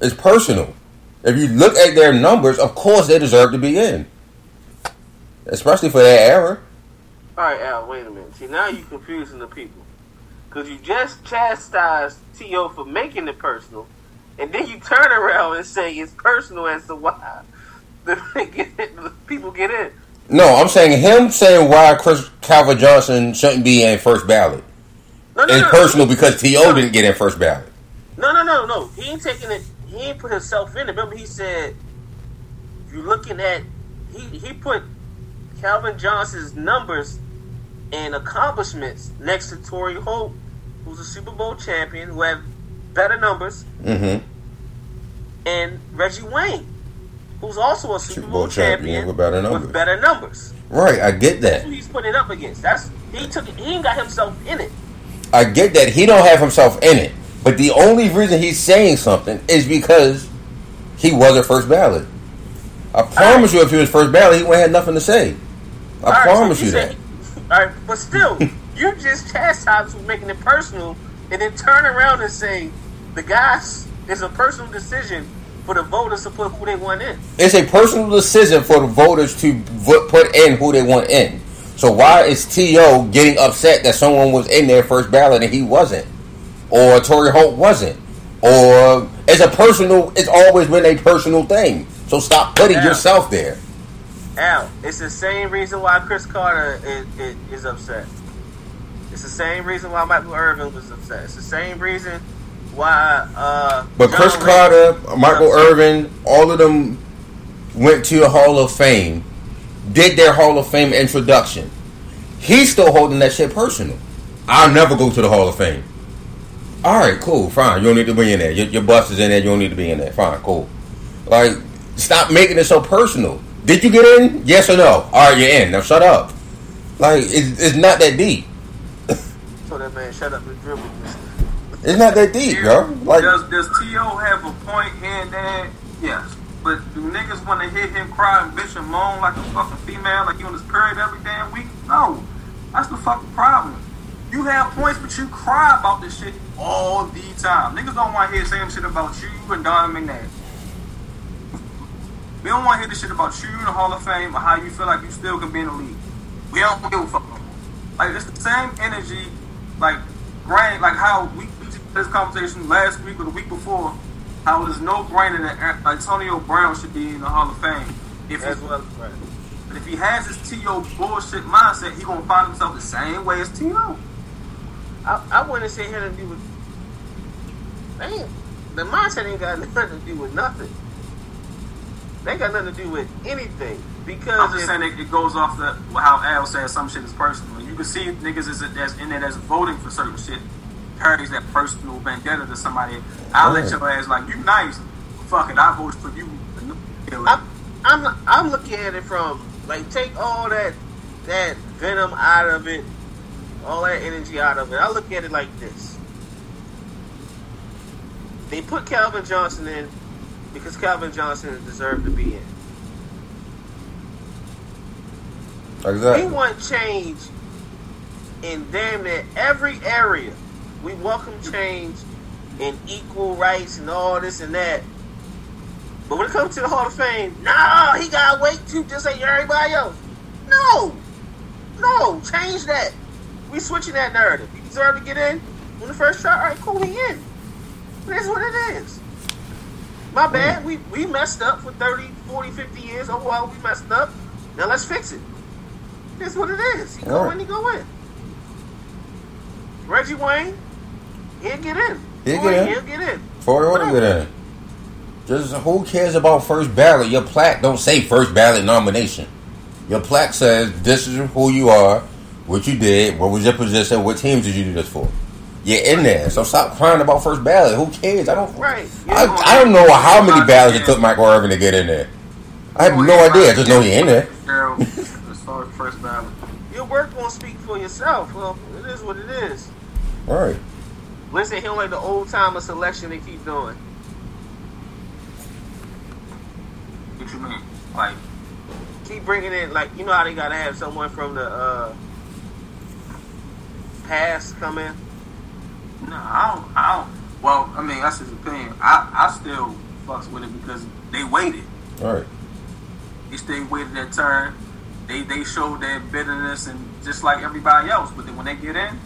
It's personal. If you look at their numbers, of course they deserve to be in. Especially for that era. all right, Al. Wait a minute. See now you're confusing the people because you just chastised To for making it personal, and then you turn around and say it's personal as to why people get in. No, I'm saying him saying why Chris Calvin Johnson shouldn't be in first ballot. No, no, It's no. personal because T.O. didn't get in first ballot. No, no, no, no. He ain't taking it. He ain't put himself in it. Remember, he said, you're looking at." He he put Calvin Johnson's numbers and accomplishments next to Torry Holt, who's a Super Bowl champion, who have better numbers, Mm-hmm. and Reggie Wayne, who's also a Super, Bowl, Bowl champion champion, with better numbers. With better numbers. Right, I get that. That's who he's putting it up against. That's he took it. He ain't got himself in it. I get that he don't have himself in it, but the only reason he's saying something is because he wasn't first ballot. I promise you, if he was first ballot, he wouldn't have nothing to say. I All right, promise so you said that. all right, but still, you just chastised for making it personal, and then turn around and say the guys it's a personal decision for the voters to put who they want in. It's a personal decision for the voters to put in who they want in. So why is T.O. getting upset that someone was in their first ballot and he wasn't? Or Torry Holt wasn't? Or it's a personal, it's always been a personal thing. So stop putting Yeah. yourself there. Al, it's the same reason why Cris Carter is, is, is upset. It's the same reason why Michael Irvin was upset. It's the same reason why. Uh, But John Cris Carter, Michael Irvin, all of them went to the Hall of Fame, did their Hall of Fame introduction. He's still holding that shit personal. I'll never go to the Hall of Fame. All right, cool, fine. You don't need to be in there. Your, your bus is in there. You don't need to be in there. Fine, cool. Like, stop making it so personal. Did you get in? Yes or no? All right, you're in. Now shut up. Like, it's, it's not that deep. So that man shut up and dribble. It's not that deep, bro. Like, does does T.O. have a point here and there? Yes. But do niggas want to hear him cry and bitch and moan like a fucking female, like he on his period every damn week? No. That's the fucking problem. You have points, but you cry about this shit all the time. Niggas don't want to hear the same shit about you and Donovan McNabb. We don't want to hear the shit about you in the Hall of Fame or how you feel like you still can be in the league. We don't give a fuck no more. Like it's the same energy, like brain, like how we, we just had this conversation last week or the week before. How there's no brainer that Antonio Brown should be in the Hall of Fame. If As he, well, right. but if he has his T.O. bullshit mindset, he gonna find himself the same way as T.O. I, I wouldn't say it had to do with. Man, the mindset ain't got nothing to do with nothing. They got nothing to do with anything because I'm just if- saying it, it goes off the how Al says some shit is personal. You can see niggas is that's in there that's voting for certain shit carries that personal vendetta to somebody. I'll let your ass like you nice. Fuck it, I vote for you. I'm, I'm I'm looking at it from like take all that that venom out of it, all that energy out of it. I look at it like this: they put Calvin Johnson in because Calvin Johnson deserved to be in. We Exactly. want change in damn near every area. We welcome change and equal rights and all this and that. But when it comes to the Hall of Fame, no, he gotta wait to just like everybody else. No, no, change that. We switching that narrative. He deserved to get in on the first shot. All right, cool, he in. That's what it is. My hmm. bad. We we messed up for 30, 40, 50 years. Oh well, we messed up. Now let's fix it. That's what it is. He go in, he go in. Reggie Wayne, he'll get in. He'll Roy, get in. He'll get in. For order get in. Just who cares about first ballot? Your plaque don't say first ballot nomination. Your plaque says this is who you are, what you did, what was your position, what teams did you do this for. You're in there, so stop crying about first ballot. Who cares? I don't. Right. I, I don't know how many ballots it took Michael Irvin to get in there. I have no idea. I just know he's in there. Girl, as far as first ballot. Your work won't speak for yourself. Well, it is what it is. All right. Let's say he don't like the old timer selection they keep doing. What you mean? Like, Keep bringing in, like, you know how they gotta have someone from the uh, past come in? no, I don't. I don't. Well, I mean, that's his opinion. I, I still fucks with it because they waited. All right. They stayed waited their turn. They they showed their bitterness and just like everybody else. But then when they get in,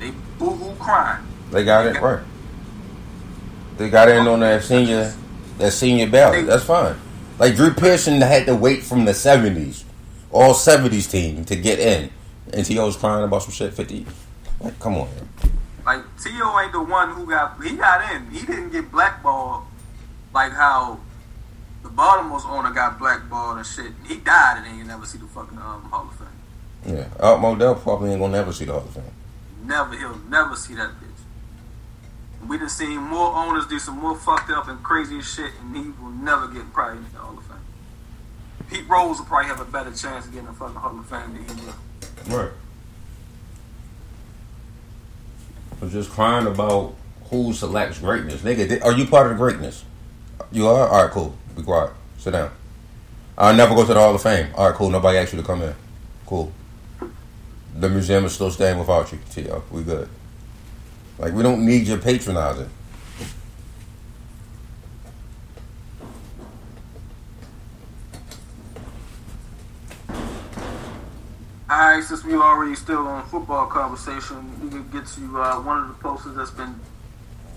they boo hoo crying. They got it right. They got in on that senior that senior ballot. That's fine. Like Drew Pearson had to wait from the seventies, all seventies team to get in, and T.O. was crying about some shit fifty. Like, come on, man. Like T.O. ain't the one who got he got in. He didn't get blackballed like how the Baltimore's owner got blackballed and shit. He died and then you never see the fucking um, Hall of Fame. Yeah, Art Modell probably ain't gonna never see the Hall of Fame. Never he'll never see that bitch. We done seen more owners do some more fucked up and crazy shit, and he will never get probably in the Hall of Fame. Pete Rose will probably have a better chance of getting a fucking Hall of Fame than he will. Right. I'm just crying about who selects greatness, nigga. Are you part of the greatness? You are. All right, cool. Be quiet. Sit down. I'll never go to the Hall of Fame. All right, cool. Nobody asked you to come in. Cool. The museum is still staying without you. T.O. We good. Like we don't need your patronizing. Alright, since we're already still on football conversation, we can get to uh, one of the posters that's been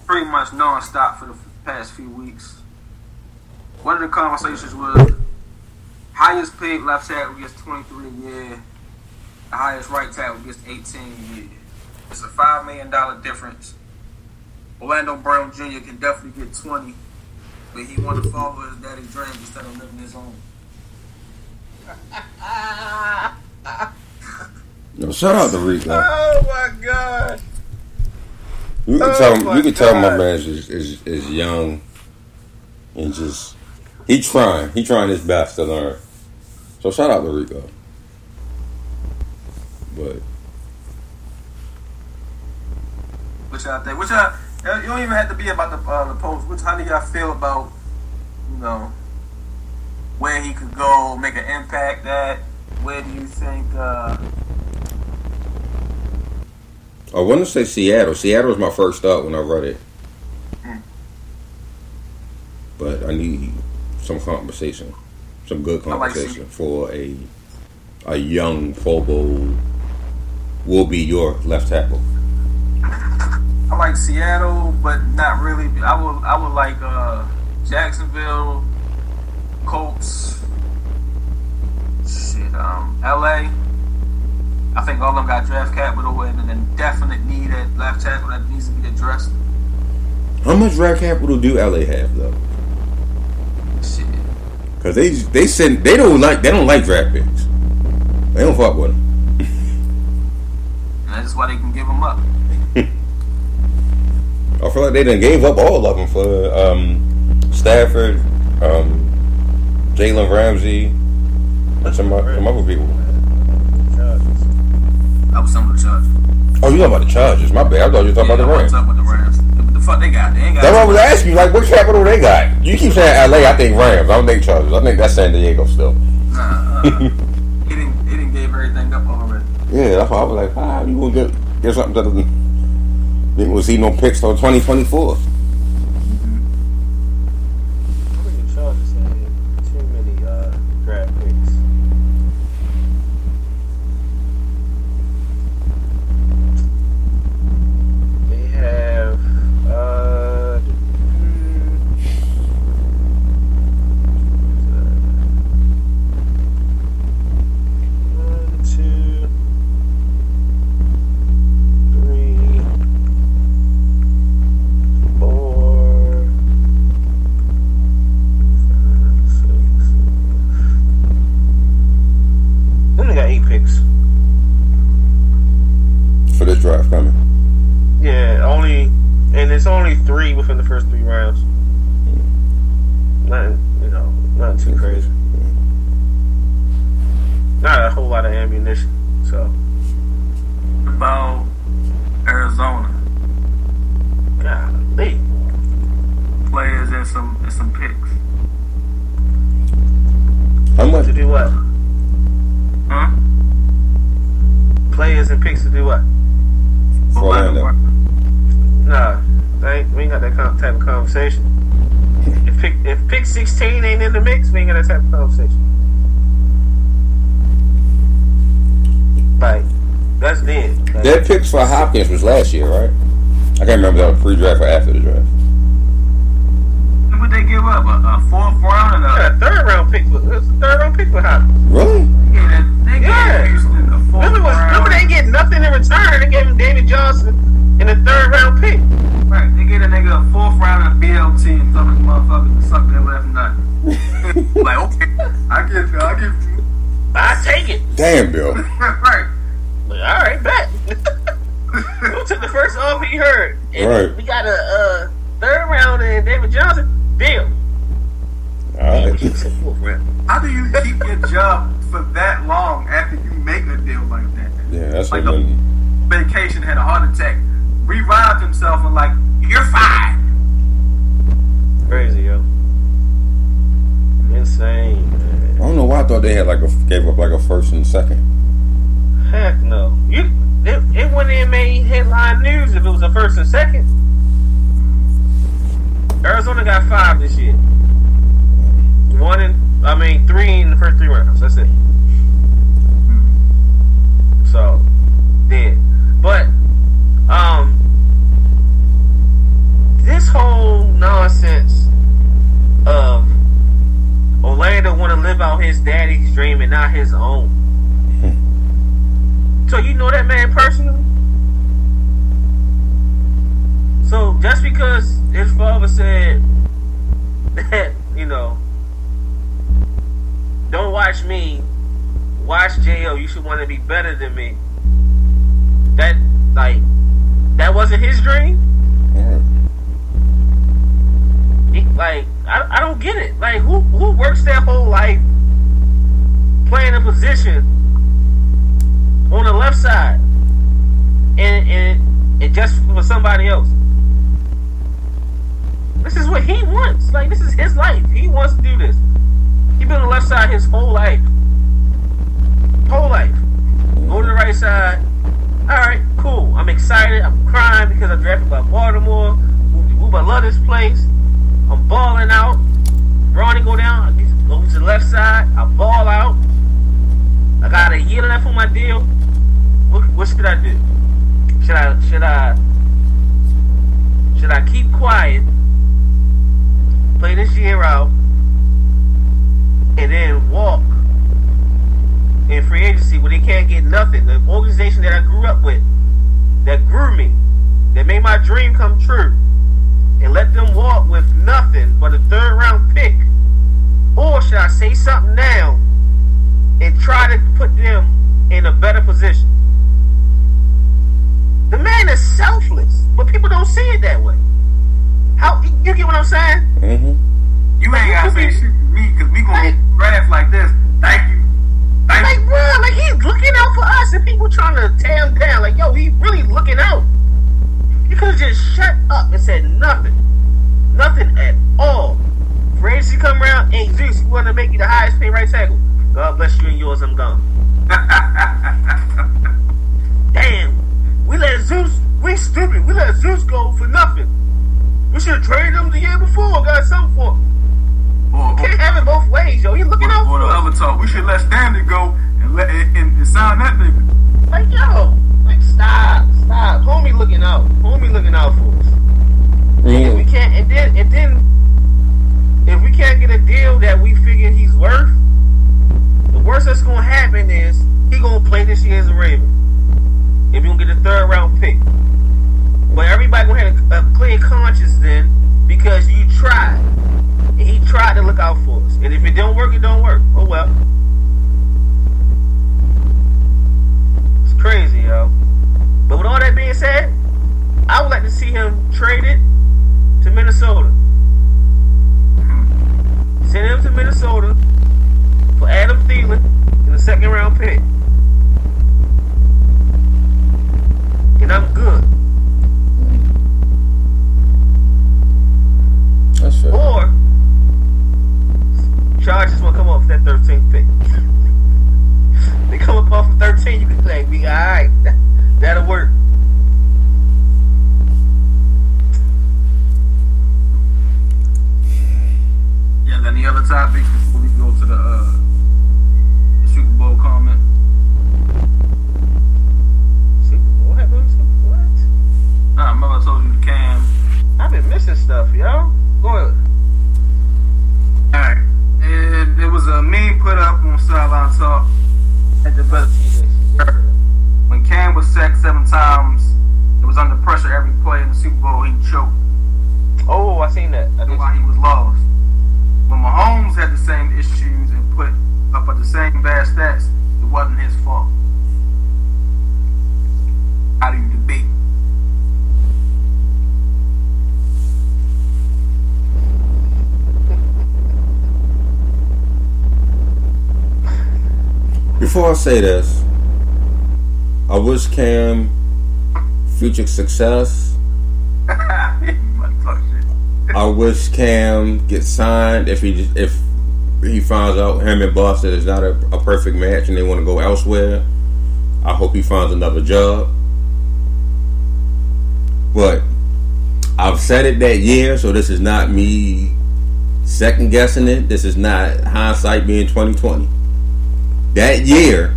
pretty much non-stop for the past few weeks. One of the conversations was highest paid left tackle gets 23 a year, the highest right tackle gets 18 a year. It's a five million dollar difference. Orlando Brown Jr. can definitely get 20, but he want to follow his daddy's dream instead of living his own. No, shout out to Rico. Oh my god. You can Oh tell. my You can tell my man is, is is young and just he trying. He trying his best to learn. So shout out to Rico. But What y'all think? What y'all? You don't even have to be about the uh, the post. Which how do y'all feel about you know where he could go, make an impact at? Where do you think uh, I want to say Seattle. Seattle was my first thought when I read it. But I need some conversation, some good I like conversation for a a young Bowl will be your left tackle. I like Seattle, but not really. I would I would like uh, Jacksonville, Colts, shit, um, LA. I think all of them got draft capital and an definite need at left tackle that needs to be addressed. How much draft capital do LA have though? Shit. Because they they said they don't like they don't like draft picks. They don't fuck with them. That's why they can give them up. I feel like they done gave up all of them for um, Stafford, um, Jalen Ramsey, and some, some other people. That was some of the Chargers. Oh, you talking about the Chargers? My bad. I thought you were talking about the what's Rams. up with the Rams? What the fuck they got? They ain't got. That's what I was asking you. Like, what capital they got? You keep saying LA. I think Rams. I don't think Chargers. I think that's San Diego still. Nah, uh, Yeah, that's why I was like, ah, you gonna get get something that didn't, didn't see no picks till 2024. Only three within the first three rounds. Nothing, you know, nothing too crazy. Not a whole lot of ammunition. So, About Arizona golly. players and some and some picks. How much? To do what? Huh? Players and picks to do what? For Orlando. Nah, they ain't, we ain't got that type of conversation. If pick, if pick 16 ain't in the mix, we ain't got that type of conversation. Like, that's dead. Like, Their picks for Hopkins was last year, right? I can't remember if that was pre-draft or after the draft. What they give up? A, a fourth round and yeah, a a third round pick. Was, it was a third round pick for Hopkins. Really? yeah, they, they Yeah. Houston a fourth Remember, was, round. remember they get nothing in return. They gave him David Johnson in the third round pick. Right, they get a nigga a fourth round of BLT and tell this motherfucker to suck their left nut. like, okay, I give you, I give you. I take it. Damn, Bill. right. Like, all right, bet. we took the first off he heard. And Right. We got a uh, third round and David Johnson. Deal. All right. He said fourth round. How do you keep your job for that long after you make a deal like that? Yeah, that's Like what. a- Vacation had a heart attack, revived himself and like, you're fine. Crazy, yo. Insane, I don't know why I thought they had like a gave up like a first and second. Heck no. You it, it wouldn't have made headline news if it was a first and second. Arizona got five this year. One in, I mean, three in the first three rounds. That's it. So, dead. But, um, this whole nonsense of Orlando want to live out his daddy's dream and not his own. So you know that man personally? So just because his father said that, you know, don't watch me, watch Jo, you should want to be better than me. That like that wasn't his dream? All right. He, like I, I don't get it. Like who who works their whole life playing a position on the left side and and, and just for somebody else. This is what he wants. Like this is his life. He wants to do this. He been on the left side his whole life. Whole life. Go to the right side All right, cool. I'm excited. I'm crying because I'm drafted by Baltimore. Ooh, I love this place. I'm balling out. Ronnie go down. I go to the left side. I ball out. I got a year left on my deal. What, what should I do? Should I should I should I keep quiet, play this year out, and then walk in free agency where they can't get nothing? The organization that I grew up with, that grew me, that made my dream come true, and let them walk with nothing but a third round pick? Or should I say something now and try to put them in a better position? The man is selfless, but people don't see it that way. How you get what I'm saying? Mm-hmm. You ain't gotta say shit to me because we gonna draft like this. Thank you. Like, you. bro, like he's looking out for us, and people trying to tear him down. Like, yo, he really looking out. You could have just shut up and said nothing, nothing at all. Agency come around, and Zeus, we want to make you the highest paid right tackle. God bless you and yours. I'm gone. Damn, we let Zeus. We stupid. We let Zeus go for nothing. We should have traded him the year before. Got something for him. Or, or, Can't have it both ways, yo. He looking out for the other talk. We should let Stanley go and let and, and, and sign that nigga. Like, yo, like, stop, stop. Homie looking out. Homie looking out for us. And if we can't, and then, and then, if we can't get a deal that we figure he's worth, the worst that's gonna happen is he gonna play this year as a Raven. If you don't get a third round pick. But everybody gonna have a, a clear conscience then because you tried. And he tried to look out for us. And if it don't work, it don't work. Oh well. It's crazy, yo. But with all that being said, I would like to see him traded to Minnesota. Hmm. Send him to Minnesota for Adam Thielen in the second round pick. And I'm good. That's fair. Or Chargers will come up with that 13th pick. they come up off of 13, you can play. we alright. That'll work. Yeah, then the other topic before we go to the, uh, Super Bowl comment. Super Bowl? What happened Super Bowl? What? Nah, remember I told you the Cam. I've been missing stuff, yo. Go ahead. Alright. It, it was a meme put up on Sideline Talk Had the when Cam was sacked seven times. It was under pressure every play in the Super Bowl. He choked. Oh, I seen that. I That's why he was lost. When Mahomes had the same issues and put up at the same bad stats, it wasn't his fault. How do you debate? Before I say this, I wish Cam future success. I wish Cam gets signed if he just, if he finds out him and Boston is not a, a perfect match and they want to go elsewhere. I hope he finds another job. But I've said it that year, so this is not me second guessing it. This is not hindsight being twenty twenty. That year,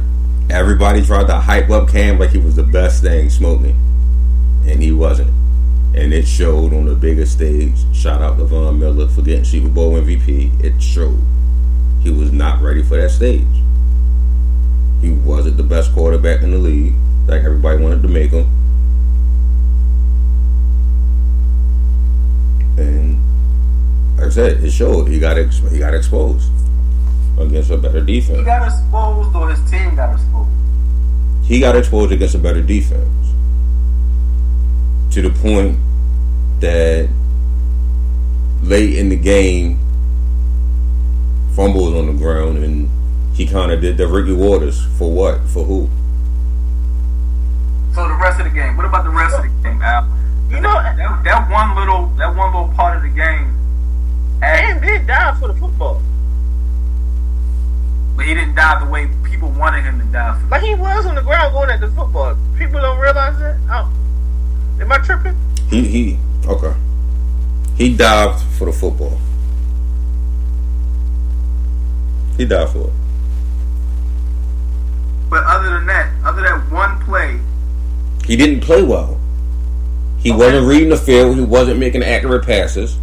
everybody tried to hype up Cam like he was the best thing smoking, and he wasn't. And it showed on the biggest stage. Shout out to Von Miller for getting Super Bowl MVP. It showed he was not ready for that stage. He wasn't the best quarterback in the league, like everybody wanted to make him. And like I said, it showed. He got ex- he got exposed against a better defense. He got exposed or his team got exposed. He got exposed against a better defense. To the point that late in the game, fumble was on the ground, and he kind of did the Ricky Watters for what? For who? So the rest of the game. What about the rest of the game, Al? You know, that, that one little that one little part of the game, and and, did die for the football. But he didn't die the way people wanted him to die. how I. Like he was on the ground going at the football. People don't realize that. Oh, am I tripping? He he okay. He dived for the football. He died for it. But other than that, other than that one play, He didn't play well. He Okay. wasn't reading the field. He wasn't making accurate passes.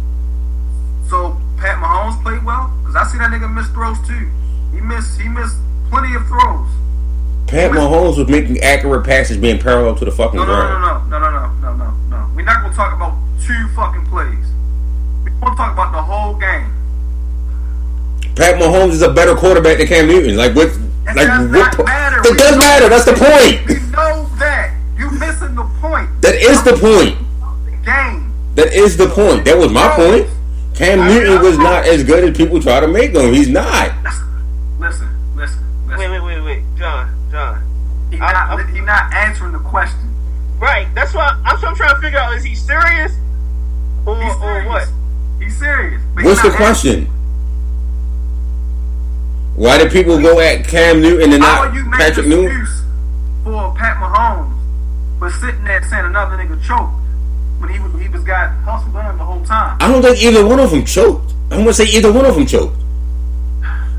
so Pat Mahomes played well because I see that nigga miss throws too. He missed he missed plenty of throws. Pat Mahomes was making accurate passes, being parallel to the fucking No, no, no, ground. no, no, no, no, no, no, no. We're not gonna talk about two fucking plays. We're gonna talk about the whole game. Pat Mahomes is a better quarterback than Cam Newton. Like what? That Like does what? not matter. It does matter. That's the point. We know that. you're missing the point. That is the point. The game. That is the point. That was my point. Cam Newton was not as good as people try to make him. He's not. Listen, listen, listen. Wait, wait, wait, wait, John, John. He I- not he not answering the question. Right. That's why I'm, I'm trying to figure out: is he serious or, He's or what? He's serious. But he's What's the not question? Why do people go at Cam Newton and How not you Patrick Newton? for Pat Mahomes but sitting there saying another nigga choked when he was he was got hustled on the whole time? I don't think either one of them choked. I'm gonna say either one of them choked.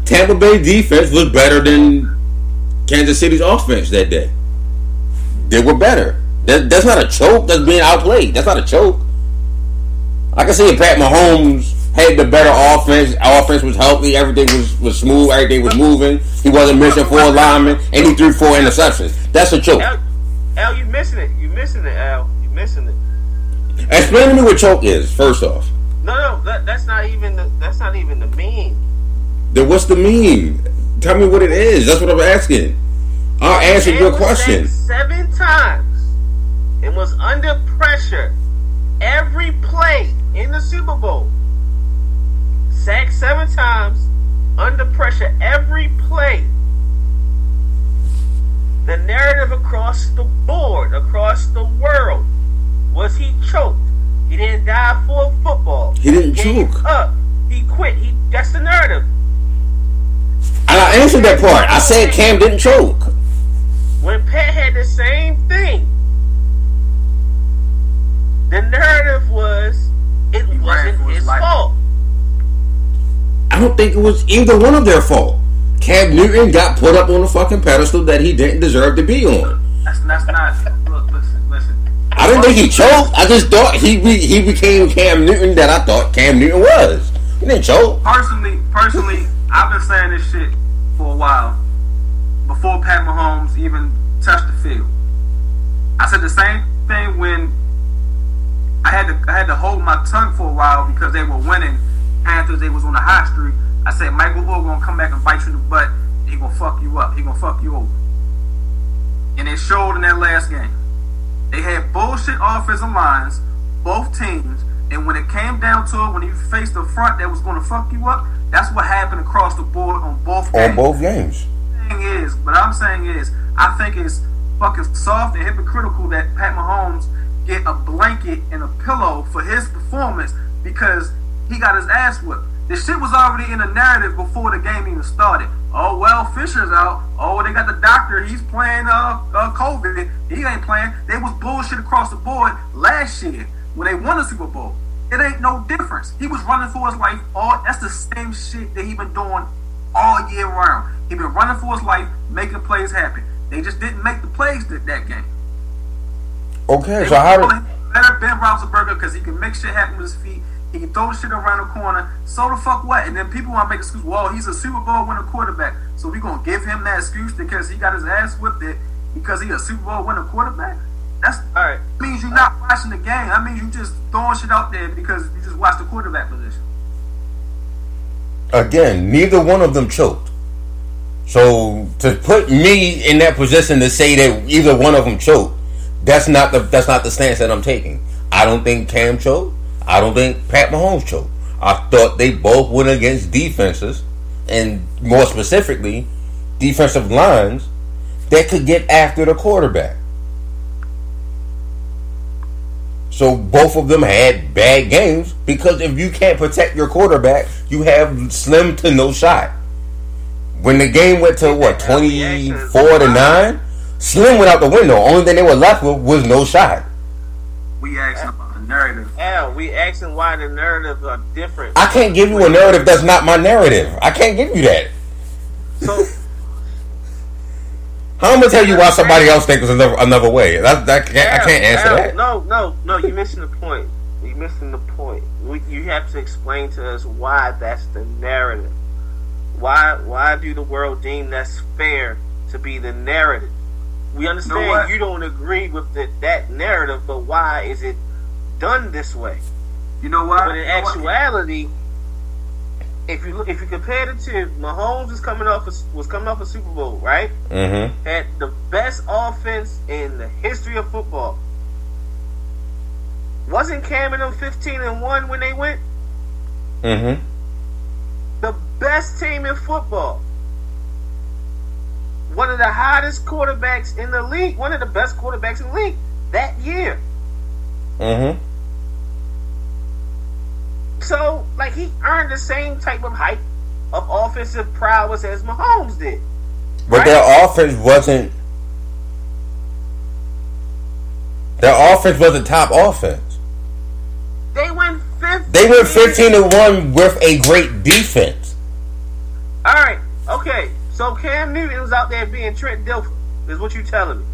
Tampa Bay defense was better than Kansas City's offense that day. They were better. That, that's not a choke. That's being outplayed. That's not a choke. I can see if Pat Mahomes had the better offense. Offense was healthy. Everything was, was smooth. Everything was moving. He wasn't missing four linemen, and he threw four interceptions. That's a choke. Al, Al, you missing it? You missing it, Al? You missing it? Explain to me what choke is. First off, No, no, that, that's not even the that's not even the mean. Then what's the mean? Tell me what it is. That's what I'm asking. I'll answer your question. Seven times and was under pressure every play in the Super Bowl. Sacked seven times, under pressure every play. The narrative across the board, across the world, was he choked. He didn't die for football. He didn't choke. Up. He quit. He. That's the narrative. And I answered that part. I said Cam didn't choke. when Pat had the same thing, the narrative was it He wasn't for his his fault. I don't think it was either one of their fault. Cam Newton got put up on a fucking pedestal that he didn't deserve to be on. That's that's not. Look, listen, listen. I didn't think he choked. I just thought he be, he became Cam Newton that I thought Cam Newton was. He didn't choke. Personally, personally, I've been saying this shit for a while before Pat Mahomes even touched the field. I said the same thing when I had to I had to hold my tongue for a while because they were winning. Panthers, they was on a hot streak. I said Michael Oher gonna come back and bite you in the butt. He gonna fuck you up. He gonna fuck you over. And it showed in that last game. They had bullshit offensive lines, both teams, and when it came down to it, when you faced the front that was going to fuck you up, that's what happened across the board on both games. On both games. thing is, what I'm saying is, I think it's fucking soft and hypocritical that Pat Mahomes get a blanket and a pillow for his performance because he got his ass whipped. The shit was already in the narrative before the game even started. Oh well, Fisher's out. Oh, they got the doctor. He's playing uh, uh COVID. He ain't playing. They was bullshit across the board last year when they won the Super Bowl. It ain't no difference. He was running for his life. All that's the same shit that he been doing all year round. He been running for his life, making plays happen. They just didn't make the plays that, that game. Okay, They so how did better Ben Roethlisberger because he can make shit happen with his feet. He can throw shit around the corner. So the fuck what? And then people want to make excuse. Well, he's a Super Bowl winning quarterback, so we gonna give him that excuse because he got his ass whipped it because he a Super Bowl winning quarterback. That's All right. means you're not watching the game. That means you just throwing shit out there because you just watch the quarterback position. again, neither one of them choked. So to put me in that position to say that either one of them choked, that's not the that's not the stance that I'm taking. I don't think Cam choked. I don't think Pat Mahomes choked. I thought they both went against defenses, and more specifically, defensive lines that could get after the quarterback. So both of them had bad games because if you can't protect your quarterback, you have slim to no shot. when the game went to what twenty four to nine, Slim went out the window. Only thing they were left with was no shot. We asking about the narrative. Al, we asking why the narratives are different. I can't give you a narrative that's not my narrative. I can't give you that. So How am I gonna tell you why somebody else thinks another another way? That, that can't, I can't answer Al, that. No, no, no. You're missing the point. You're missing the point. We, you have to explain to us why that's the narrative. Why why do the world deem that's fair to be the narrative? We understand what? you don't agree with the, that narrative, but why is it done this way? You know what? But in You know what? If you look, if you compare the two, Mahomes was coming off a, was coming off a Super Bowl, right? Mm-hmm. Had the best offense in the history of football. Wasn't Cam and them fifteen and one when they went? Mm-hmm. The best team in football. One of the hottest quarterbacks in the league. One of the best quarterbacks in the league that year. Mm-hmm. So, like, he earned the same type of hype of offensive prowess as Mahomes did. But Right. their offense wasn't. Their offense was a top offense. They went 15. They went fifteen to one with a great defense. All right, okay. So Cam Newton was out there being Trent Dilfer, is what you telling me.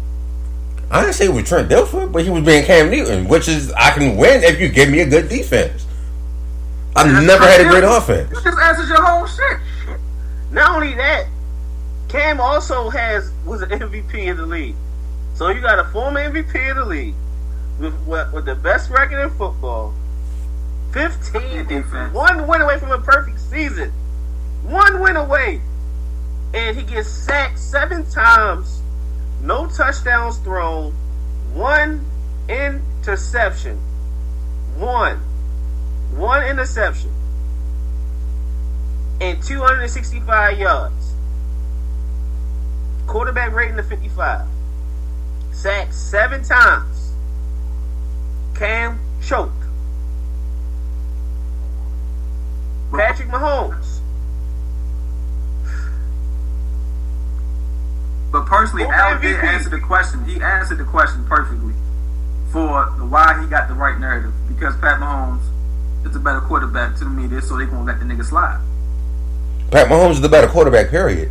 I didn't say it was Trent Dilfer, but he was being Cam Newton, which is I can win if you give me a good defense. I've never had a great offense. You just answered your whole shit. Not only that, Cam also has was an MVP in the league. So you got a former MVP in the league with with, with the best record in football. Fifteen Defense. one win away from a perfect season. One win away. And he gets sacked seven times, no touchdowns thrown, one interception. One. One interception. And 265 yards. Quarterback rating of 55. Sacked seven times. Cam choked. Patrick Mahomes. But personally, Al did answer the question. He answered the question perfectly for the why he got the right narrative. Because Pat Mahomes is a better quarterback to me, this so they gonna let the nigga slide. Pat Mahomes is the better quarterback. Period.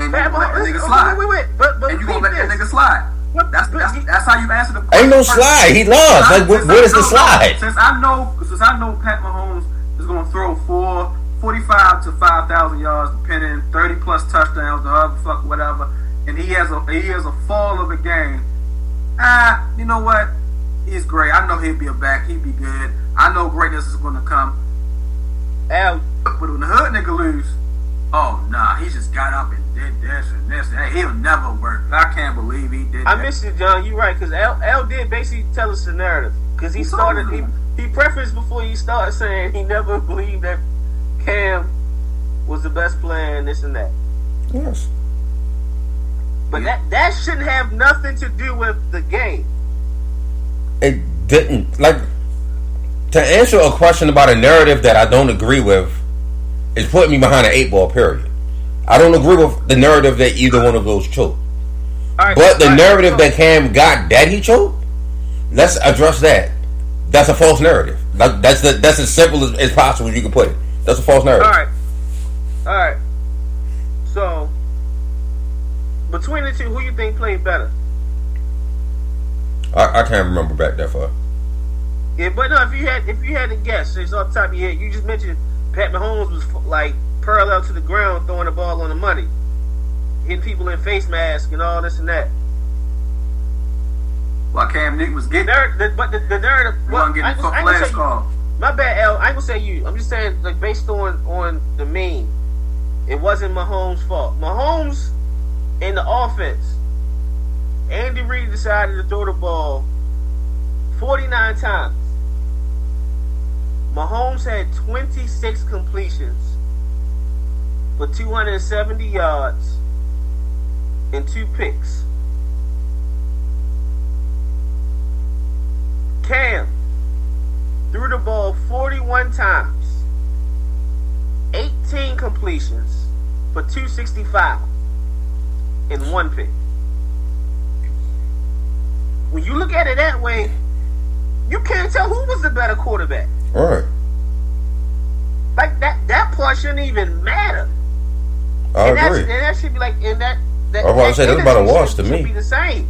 And Pat you let Mahomes. the nigga slide. Wait, wait, wait. But, but And you gonna let that this. nigga slide. But- That's that's, he- that's how you answer the question. Ain't no slide. He lost. Like, what, Since what the slide? Since I know, since I know Pat Mahomes is going to throw four, 45 to 5,000 yards, depending, 30 plus touchdowns, the other fuck whatever, and he has a he has a fall of a game. Ah, you know what? He's great. I know he'll be a back. He'll be good. I know greatness is going to come. Al, But when the hood nigga lose, oh nah, he just got up and did this and this. Hey, he'll never work. I can't believe he did. I that. miss you, John. You're right, because Al, Al did basically tell us the narrative. Because he Who told started, he, he prefaced before he started saying he never believed that Cam was the best player and this and that. Yes. But that that shouldn't have nothing to do with the game. It didn't like to answer a question about a narrative that I don't agree with is putting me behind an eight ball. Period. I don't agree with the narrative that either one of those right, But the right, narrative that Cam got that he choked, let's address that. That's a false narrative. That, that's the, that's as simple as, as possible as you can put it. That's a false narrative. All right, all right. So between the two, who you think played better? I, I can't remember back that far. Yeah, but no, if you had if you had to guess, it's off the top of your head. You just mentioned Pat Mahomes was like parallel to the ground, throwing the ball on the money, hitting people in face masks and all this and that. While Cam Newton was getting, Narr- the, but the, the narrative. well, wasn't I getting ain't fuck gonna say flash you- call. My bad, L. I ain't gonna say you. I'm just saying, like based on on the meme, it wasn't Mahomes' fault. Mahomes in the offense, Andy Reid decided to throw the ball 49 times. Mahomes had 26 completions for 270 yards and two picks. Cam threw the ball 41 times, 18 completions for for 265 in one pick. When you look at it that way, you can't tell who was the better quarterback. Right. Like that that part shouldn't even matter. I and, agree. and that should be like and that that, I was to say, that's about a wash should- to should me. Be the same.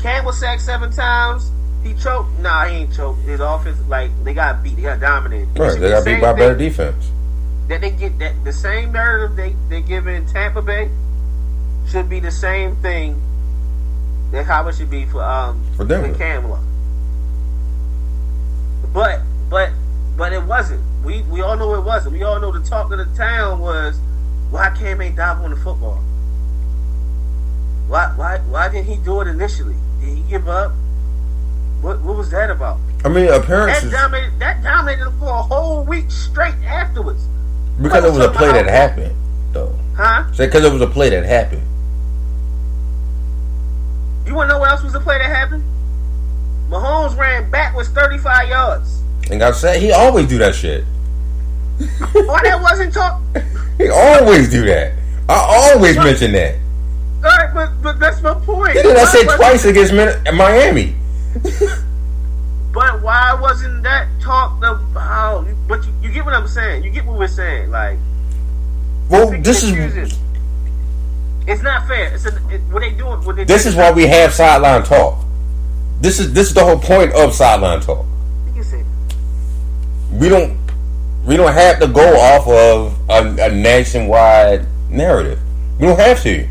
Cam was sacked seven times. He choked. Nah, he ain't choked. His offense, like they got beat. They got dominated. Right. They got beat by better defense. That they get that the same narrative they they give in Tampa Bay should be the same thing that how it should be for um For Denver. Love. But but but it wasn't. We we all know it wasn't. We all know the talk of the town was why Cam ain't dive on the football. Why why why didn't he do it initially? Did he give up? What what was that about? I mean, That appearances dominated that dominated him for a whole week straight afterwards. because it was a play that happened, though. Huh? Say because it was a play that happened. You wanna know what else was the play that happened? Mahomes ran backwards 35 yards. And got said he always do that shit. Why that wasn't talk? He always do that. I always mention that. All right, but but that's my point. Did that Why twice against Miami. But why wasn't that talked about? Oh, but you, you get what I'm saying. You get what we're saying. Like Well, this is. It's not fair. It's a, it, what they doing. What they this doing- is why we have sideline talk. This is this is the whole point of sideline talk. You We don't we don't have to go off of a, a nationwide narrative. We don't have to.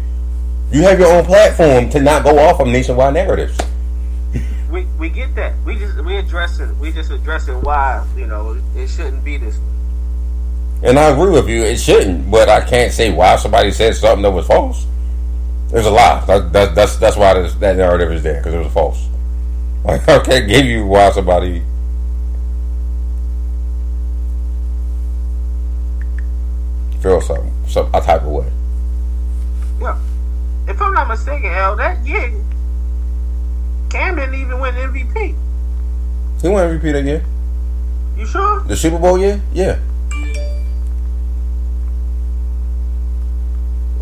You have your own platform to not go off of nationwide narratives. we we get that. We just we addressing we just addressing why you know it shouldn't be this way. And I agree with you. It shouldn't, but I can't say why somebody said something that was false. There's a lie. That, that, that's that's why this, that narrative is there because it was false. Like I can't give you why somebody. Feel something, some a type of way. Yeah. If I'm not mistaken, Al, that year Cam didn't even win MVP. He won MVP that year. You sure? The Super Bowl year, yeah.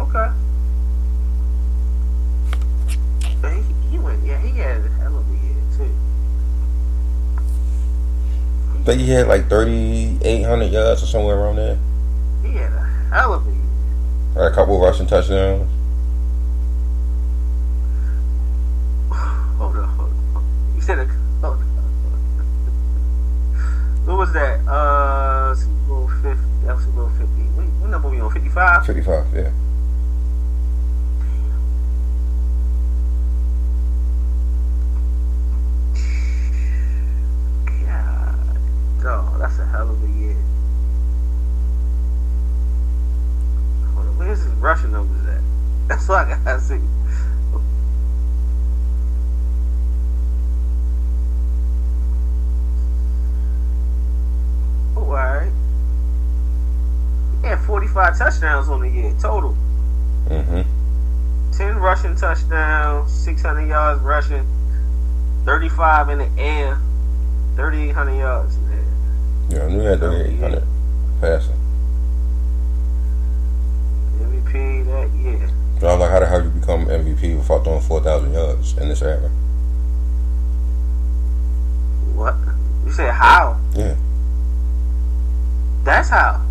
Okay. But he, he went. Yeah, he had a hell of a year too. I think he had like thirty eight hundred yards or somewhere around there. He had a hell of a year. Had a couple of rushing touchdowns. Hold on. Hold on. You said a. Hold on. What was that? Uh, Super Bowl 50. That was Super Bowl 50. What, what number we on? 55? Fifty five, yeah. Oh, that's a hell of a year. Where's his rushing numbers at? That's what I gotta see. Oh, alright. He had 45 touchdowns on the year total. Mm-hmm. 10 rushing touchdowns, 600 yards rushing, 35 in the air, 3,800 yards in the air. Yeah, I knew he had thirty oh, eight hundred passing. MVP that year. So I was like, how the hell you become MVP without throwing four thousand yards in this era? What? You said how? Yeah. That's how.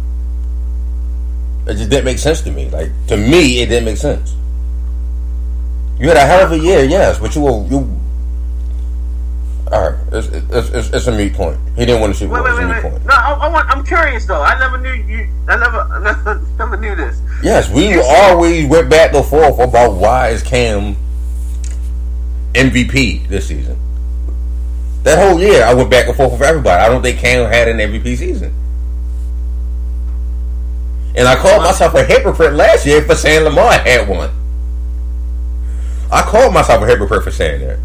It just didn't make sense to me. Like to me, it didn't make sense. You had a hell of a year, yes, but you were you. All right, it's, it's, it's, it's a meat point. He didn't win the Super Wait, Bowl. wait, wait, meat wait. point. No, I, I want, I'm curious though. I never knew you. I never, I never, never knew this. Yes, we always went back and forth about why is Cam MVP this season. That whole year, I went back and forth with everybody. I don't think Cam had an MVP season. And I called myself a hypocrite last year for saying Lamar had one. I called myself a hypocrite for saying that.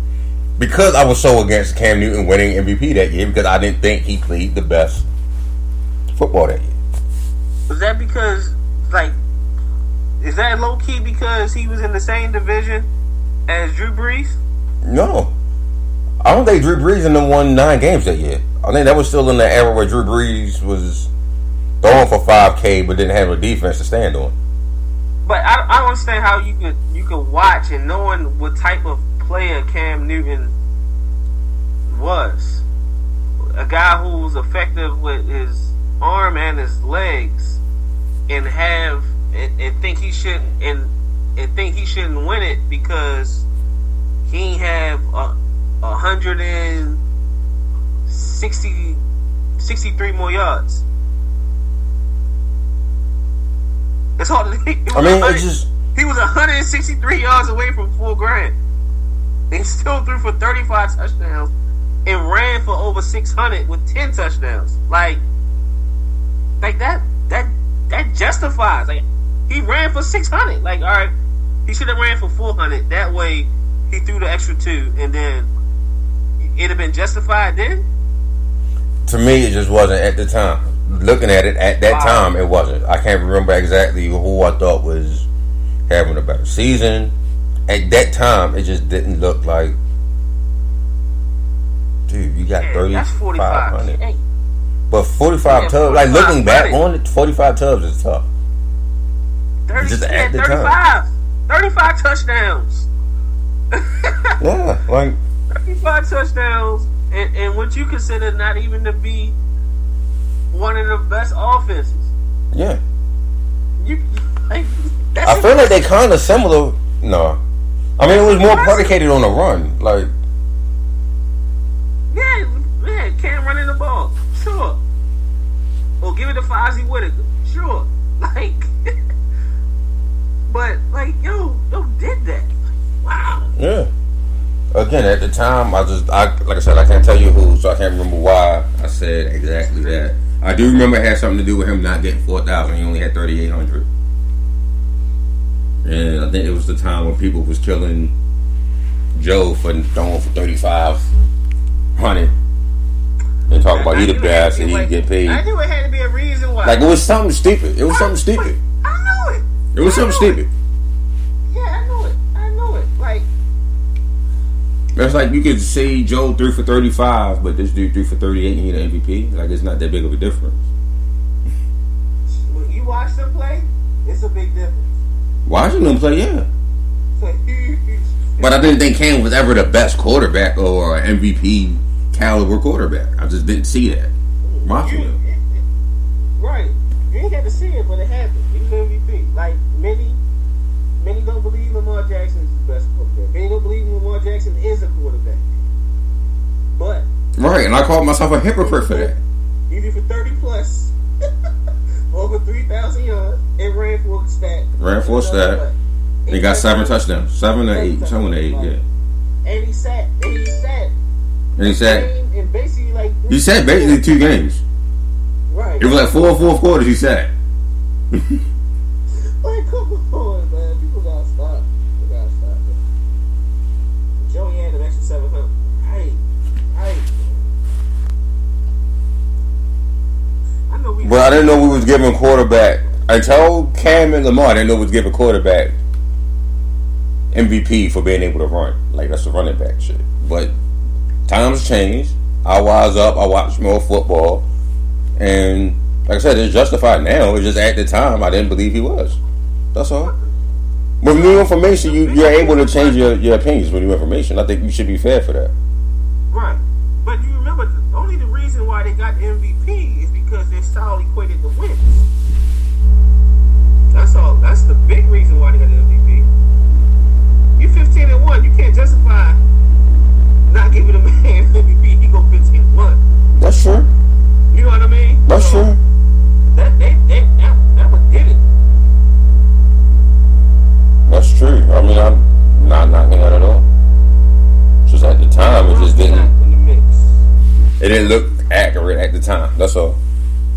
Because I was so against Cam Newton winning MVP that year because I didn't think he played the best football that year. Was that because, like, is that low key because he was in the same division as Drew Brees? No. I don't think Drew Brees and them won nine games that year. I think that was still in the era where Drew Brees was throwing for 5K but didn't have a defense to stand on. But I, I don't understand how you could you could watch and knowing what type of player Cam Newton was, a guy who was effective with his arm and his legs, and have and, and think he shouldn't and and think he shouldn't win it because he have a, a hundred and sixty 63 more yards. It's hard to think. I mean, it's just He was 163 yards away from four grand. He still threw for 35 touchdowns and ran for over 600 with 10 touchdowns. Like, like that, that, that justifies. Like, he ran for 600. Like, all right, he should have ran for 400. That way, he threw the extra two, and then it'd have been justified then. to me, it just wasn't at the time. Looking at it at that Wow. time, it wasn't. I can't remember exactly who I thought was having a better season. At that time, it just didn't look like. Dude, you got Yeah, thirty that's five 45. hundred, Hey, but forty five Yeah, tubs. Like looking back 45 on it, forty five tubs is tough. 30, Just yeah, at the 35. 35 touchdowns. Yeah, like 35 touchdowns. And, and what you consider not even to be one of the best offenses. yeah. You, like, that's I feel like they kind of similar. No, I mean it was more predicated on a run. Like Yeah, yeah, can't run in the ball. Sure. Or give it to Fozzy Whittaker. Sure. Like, but, like, yo, yo did that. Wow. Yeah. Again, at the time, I just, I like I said, I can't tell you who, so I can't remember why I said exactly that. I do remember it had something to do with him not getting four thousand. He only had thirty eight hundred, and I think it was the time when people was killing Joe for throwing for thirty five hundred and talk about he the best and be- get paid. I knew it had to be a reason why. Like it was something stupid. It was something stupid. I knew it. It was something knew it. stupid. Yeah, I knew it. I knew it. Like, That's like you could say Joe threw for thirty five, but this dude threw for thirty eight and he the MVP. Like it's not that big of a difference. when you watch them play, it's a big difference. Watching them play, yeah. It's a huge. But I didn't think Cam was ever the best quarterback or MVP caliber quarterback. I just didn't see that. Watching You- him. it- it- right. You had to see it, but it happened. He was MVP. Like many, many don't believe Lamar Jackson is the best quarterback. Many don't believe Lamar Jackson is a quarterback. But Right, and I called myself a hypocrite for that. he did for thirty plus, over three thousand yards, and ran for a stat. Ran for a stat. He got seven touchdowns. Seven or eight. Seven or eight, yeah. And he sat. And he sat. And he said And basically like he said basically two games. right. It was like four, four quarters he said. Like, come on, man. People gotta stop. People gotta stop. Man. Joey had an extra 700. Right. Right. I know we. But I didn't know we was giving quarterback. I told Cam and Lamar I didn't know we was giving quarterback MVP for being able to run. Like that's the running back shit. But times change. I wise up. I watch more football, and like I said, it's justified now. It's just at the time I didn't believe he was. That's all. With new information, you, you're able to change your, your opinions with new information. I think you should be fair for that. Right. But you remember, only the reason why they got MVP because their style equated to wins. That's all. That's the big reason why they got the MVP. You 15 and 1. You can't justify not giving a man MVP. He go 15 and 1. That's true. You know what I mean? That's So, true. That, they, they, that, that what did it. That's true. I mean, I'm not knocking that at all. Just at the time, it just didn't. In the mix. It didn't look accurate at the time. That's all.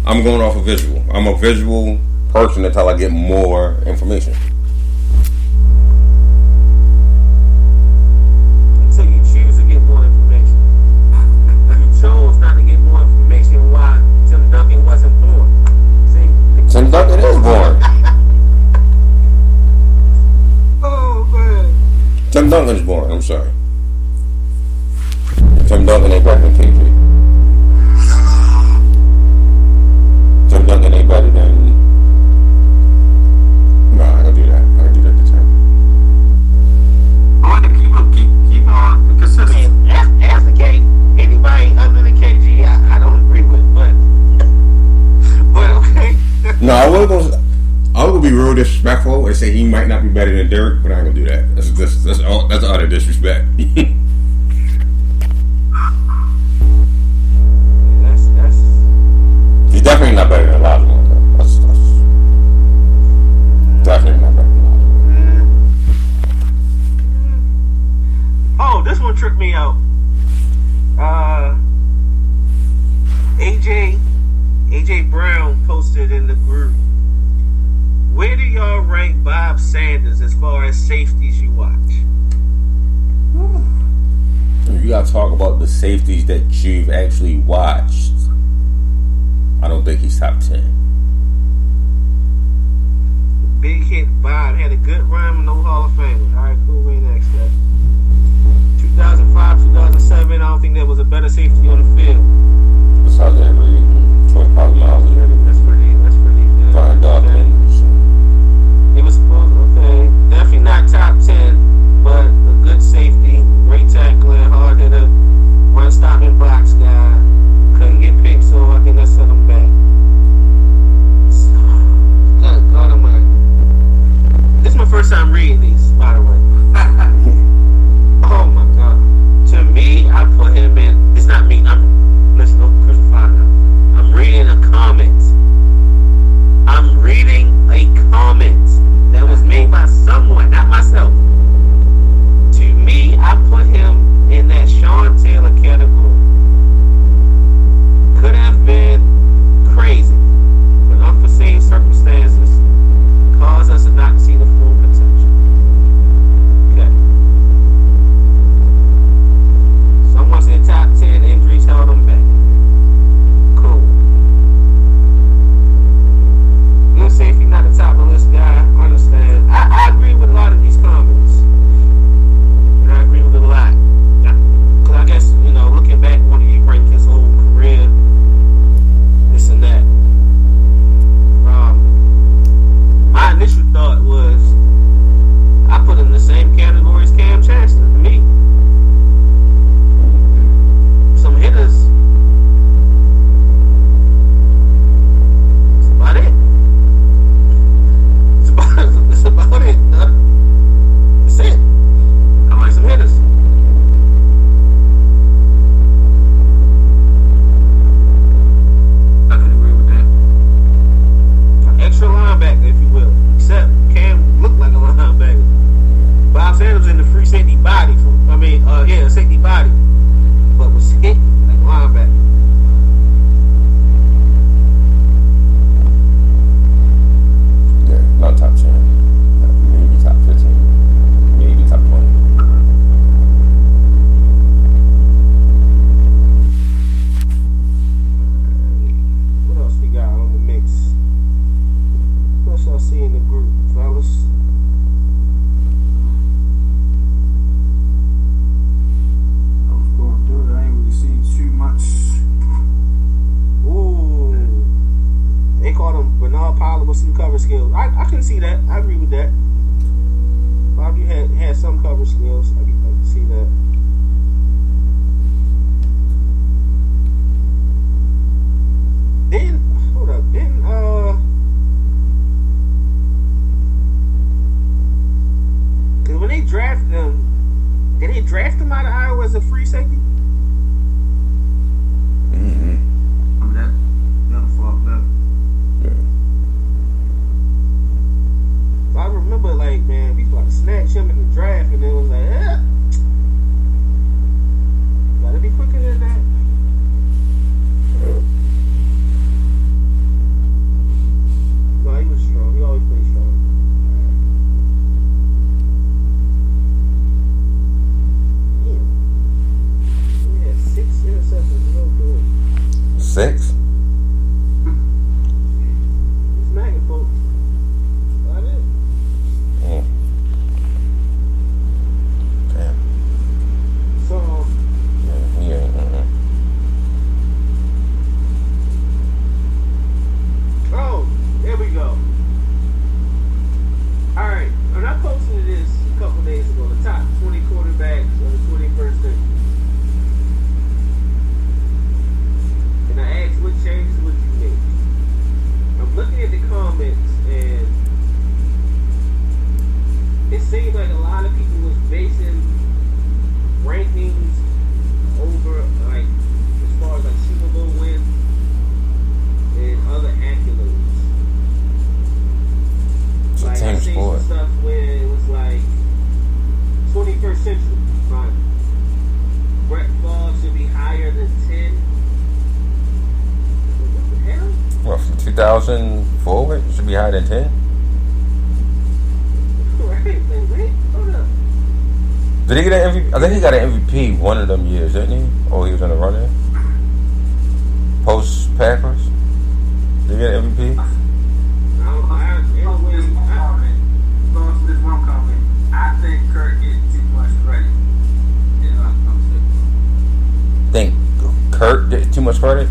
I'm going off a visual. I'm a visual person until I get more information. Until you choose to get more information. You chose not to get more information. Why Tim Duncan wasn't born. See? Tim Duncan is born. Oh man. Tim Duncan's born. I'm sorry. Tim Duncan ain't because I've done any better than. No, I can do that. I can do that this time. I want to keep up, keep keep on consistent. As, as the anybody other than KG, I, I don't agree with, but but okay. no, I wasn't gonna. I'm gonna be real disrespectful and say he might not be better than Dirk, but I ain't gonna do that. That's that's that's all, that's all the disrespect. definitely not better than last That's, that's definitely not better mm-hmm. Oh, this one tricked me out. Uh, AJ AJ Brown posted in the group. Where do y'all rank Bob Sanders as far as safeties you watch? You gotta talk about the safeties that you've actually watched. I don't think he's top ten. Big hit Bob had a good run, no Hall of Fame. All right, cool. Way next up. 2005, 2007. I don't think there was a better safety on the field. Besides that, really, 25 miles an hour. That's pretty. That's pretty. Brian Dawkins. I'm reading Did he get an MVP? I think he got an MVP one of them years, didn't he? Oh, he was in the running. Post Packers. Did he get an MVP? No, I, think Kirk gets too much credit. Think Kirk too much credit?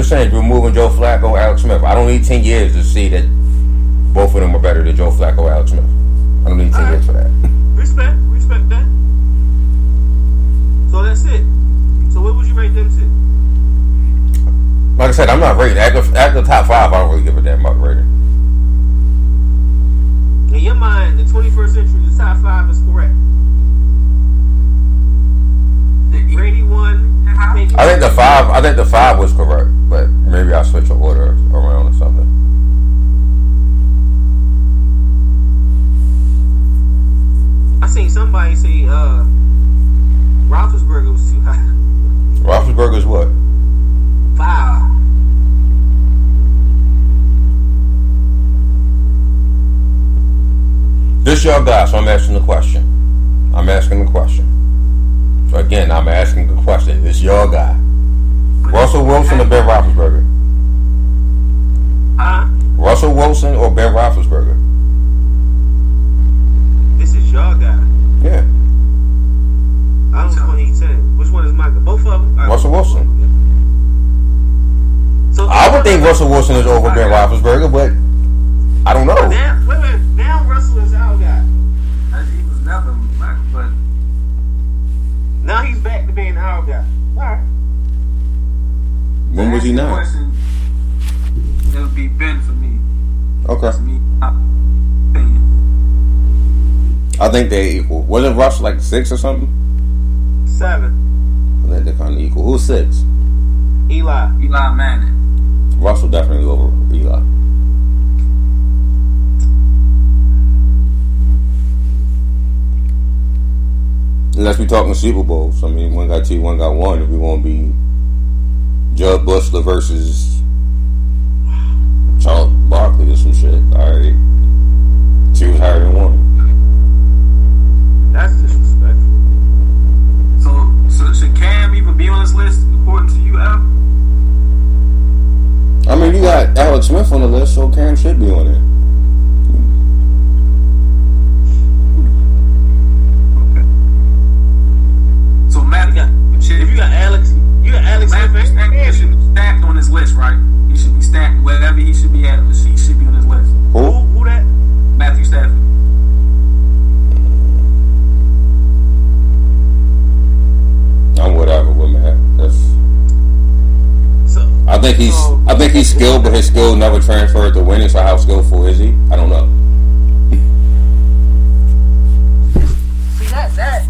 Just saying, we're Joe Flacco, Alex Smith. I don't need ten years to see that both of them are better than Joe Flacco, Alex Smith. I don't need ten Alright. years for that. respect, respect that. So that's it. So what would you rate them to? Like I said, I'm not rating. At the, the top five, I don't really give a damn about rating. In your mind, the 21st century, the top five is correct. Brady one. I think the five. I think the five was correct, but maybe I'll switch the order around or something. I seen somebody say uh, Roethlisberger was too high. Roethlisberger's what? Five. This your guy, so I'm asking the question. I'm asking the question. So again, I'm asking the question. This your guy. Russell Wilson or Ben Roethlisberger? Huh? Russell Wilson or Ben Roethlisberger? This is your guy. Yeah, I don't know which one he said. Which one is my guy? Both of them? All right. Russell Wilson. So I would think Russell Wilson is over Ben Roethlisberger, but I don't know. Now, wait, wait. Now Russell is our guy. He was never black, but Now he's back to being our guy. All right. When was he not? Question, it would be Ben for me. Okay, me. opinion. I think they equal. Wasn't Russ like six or something? Seven. I think they're kind of equal. Who's six? Eli. Eli Manning. Russell definitely over Eli. Unless we talking Super Bowls. I mean, one got two, one got one. If we want to be Jud Buechler versus Charles Barkley or some shit, all right. Two was higher than one. That's disrespectful. So, so should Cam even be on this list according to you, Al? I mean, you got Alex Smith on the list, so Cam should be on it. Okay. So Matt, You got, if you got Alex, you Alex Smith Matthew Stafford should be stacked on this list, right? He should be stacked wherever he should be at. He should be on this list. Who, Who? who that? Matthew Stafford. I'm whatever with Matt. That's. So, I think he's. So- I think he's skilled, but his skill never transferred to winning. So how skillful is he? I don't know. see that that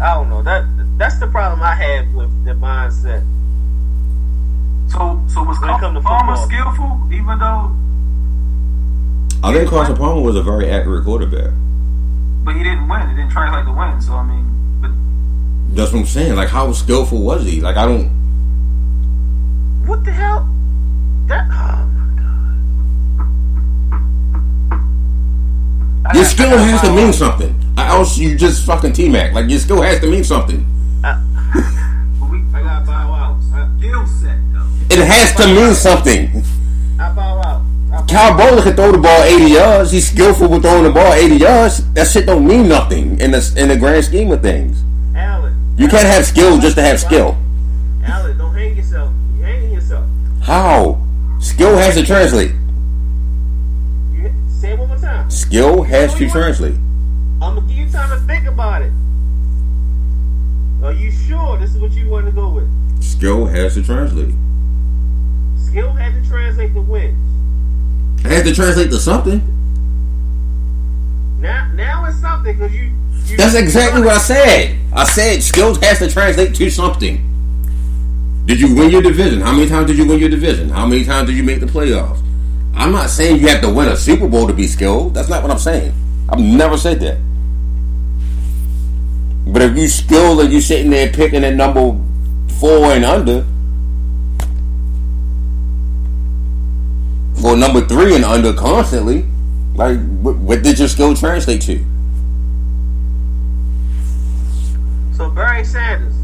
I don't know. That that's the problem I have with the mindset. So, so was when Palmer skillful, even though? I think Carson Palmer was a very accurate quarterback. But he didn't win. He didn't translate to win. So I mean, but that's what I'm saying. Like, how skillful was he? Like, I don't. What the hell? That. Oh my God. Your skill has to mean something. I else you just fucking T Mac. Like your skill has to mean something. But I got bow out. Uh, I, set. It has to mean something. I bow out. I bow Kyle Boller can throw the ball 80 yards. He's skillful with throwing the ball 80 yards. That shit don't mean nothing in the in the grand scheme of things. Allen. You can't have skill just to have skill. Allen, don't hang yourself. You're hanging yourself. How? Skill has to translate. You, say it one more time. Skill has to translate. I'm gonna give you time to think about it. Are you sure this is what you want to go with? Skill has to translate. Skill had to translate the wins. It has to translate to something. Now, now it's something because you, you. That's exactly what I said. I said skills has to translate to something. Did you win your division? How many times did you win your division? How many times did you make the playoffs? I'm not saying you have to win a Super Bowl to be skilled. That's not what I'm saying. I've never said that. But if you skilled and you sitting there picking at number four and under, or number three and under constantly, like what, what did your skill translate to? So Barry Sanders.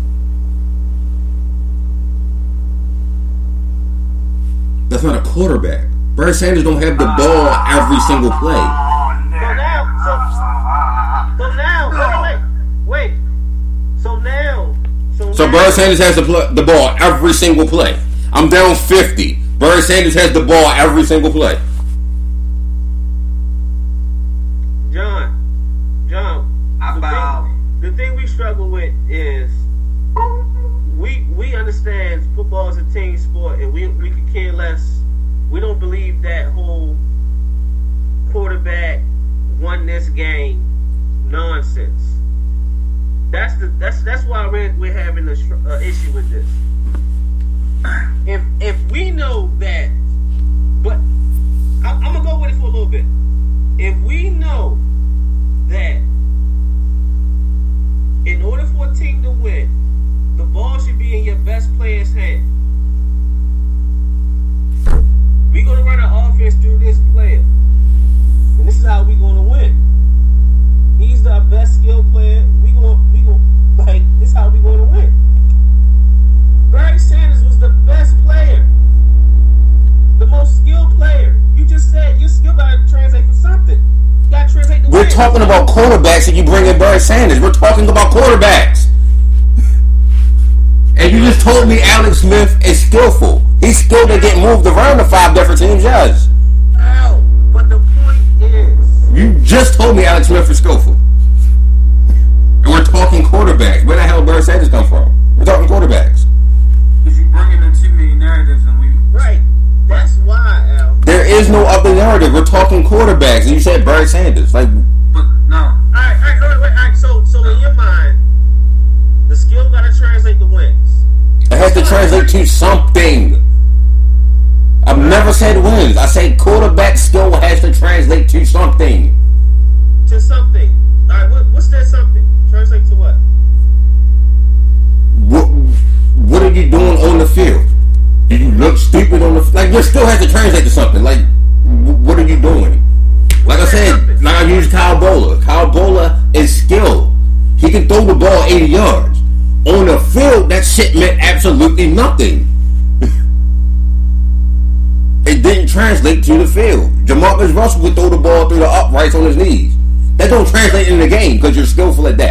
That's not a quarterback. Barry Sanders don't have the ball every single play. Oh, So now, so, so now, wait, wait, wait. So now, so, So now, Barry Sanders has the, pl- the ball every single play. I'm down 50. Barry Sanders has the ball every single play. John, John. I the bow. thing, the thing we struggle with is we we understand football is a team sport, and we we could care less. We don't believe that whole quarterback won this game nonsense. That's the that's that's why we're we're having a uh, issue with this. If if we know that, but I, I'm gonna go with it for a little bit. If we know that in order for a team to win, the ball should be in your best player's hand. We're gonna run an offense through this player, and this is how we're gonna win. He's the best skill player. We going we going like this is how we gonna win. Barry Sanders was the best player, the most skilled player. You just said your skill gotta translate for something. You gotta translate the We're win. talking about quarterbacks and you bring in Barry Sanders. We're talking about quarterbacks. And you just told me Alex Smith is skillful. He's skilled at getting moved around to five different teams, yes. Ow. But the point is, You just told me Alex Smith is skillful. And we're talking quarterbacks. Where the hell Barry Sanders come from? We're talking quarterbacks. Because you're bringing in too many narratives and we. right? That's why, Al. There is no other narrative. We're talking quarterbacks. And you said Barry Sanders. Like, But no. All right, all right, all right, all right. So, so in your mind, the skill got to translate the wins. it has to translate to something. I've never said wins. I say quarterback skill has to translate to something. to something. All right, what, what's that something? Translate to what? What, what are you doing on the field? Do you look stupid on the field? like? Your still has to translate to something. Like, what are you doing? Like I said, like I used Kyle Boller. Kyle Boller is skilled. He can throw the ball 80 yards. On the field, that shit meant absolutely nothing. it didn't translate to the field. Jamarcus Russell would throw the ball through the uprights on his knees. That don't translate in the game because you're skillful at that.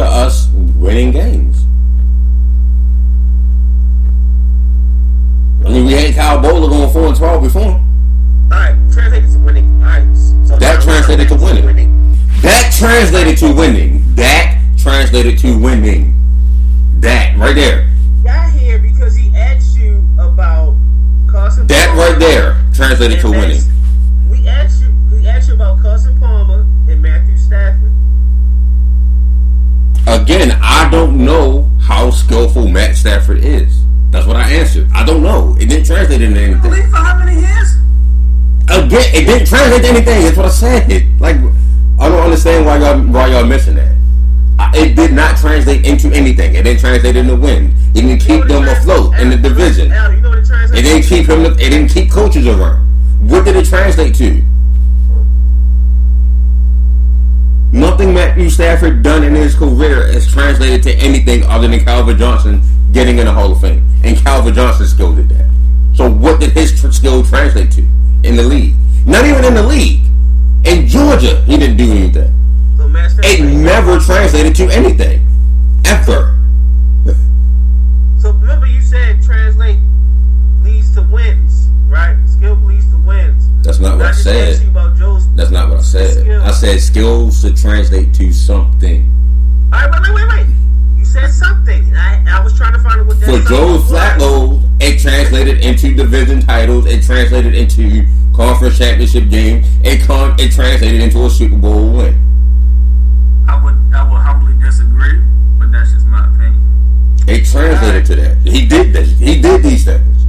to us winning games. I mean, we had Kyle Boller going 4 and 12 before. Alright, translated to winning. Alright. That translated to winning. winning. That translated to winning. That translated to winning. That right there. Got here because he asked you about That right there translated to winning. Again, I don't know how skillful Matt Stafford is. That's what I answered. I don't know. It didn't translate into anything. For how many years? Again, it didn't translate to anything. That's what I said. Like, I don't understand why y'all why y'all missing that. I- It did not translate into anything. It didn't translate into win. It didn't keep them afloat in the division. You know it It didn't keep him. It didn't keep coaches around. What did it translate to? Nothing Matthew Stafford done in his career has translated to anything other than Calvin Johnson getting in the Hall of Fame, and Calvin Johnson skill did that. So what did his tr- skill translate to in the league? Not even in the league. In Georgia, he didn't do anything. So It never translated to anything, ever. So remember, you said translate leads to wins, right? Skill leads to wins. That's not what I said. That's not what I said. Skill. I said skills should translate to something. All right, wait, wait, wait, wait. You said something. I, I was trying to find out what that For Joe. Flacco, it translated into division titles. It translated into conference championship game. It con- it translated into a Super Bowl win. I would I would humbly disagree, but that's just my opinion. It translated to that. He did this. He did these things.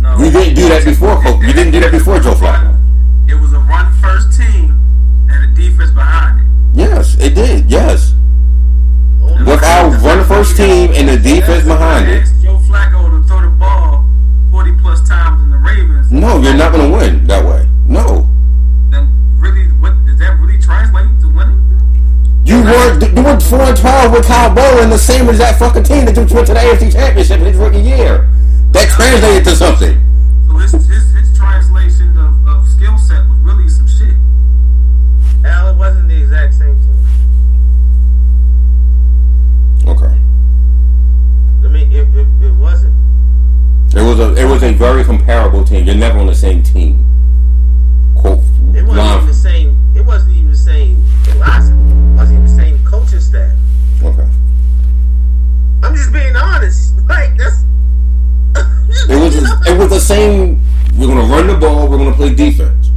No, We didn't do that before, Coach. We didn't do that before Joe Flacco. It was a run first team and a defense behind it. Yes, it did. Yes. With our run first team and the defense behind it. Joe Flacco to throw the ball forty plus times in the Ravens. No, you're not going to win that way. No. Then really, what does that really translate to winning? You were you were four and twelve with Kyle Bowling, the same as that fucking team that just went to the AFC Championship in his rookie year. That translated to something. So his his, his translation of, of skill set was really some shit. Al, it wasn't the exact same thing. Okay. I mean, it, it, it wasn't. It was a it was a very comparable team. You're never on the same team. Quote It wasn't line- even the same. It wasn't even the same philosophy. It wasn't even the same coaching staff. Okay. I'm just being honest. Like that's. It was it was the same. We're gonna run the ball. We're gonna play defense.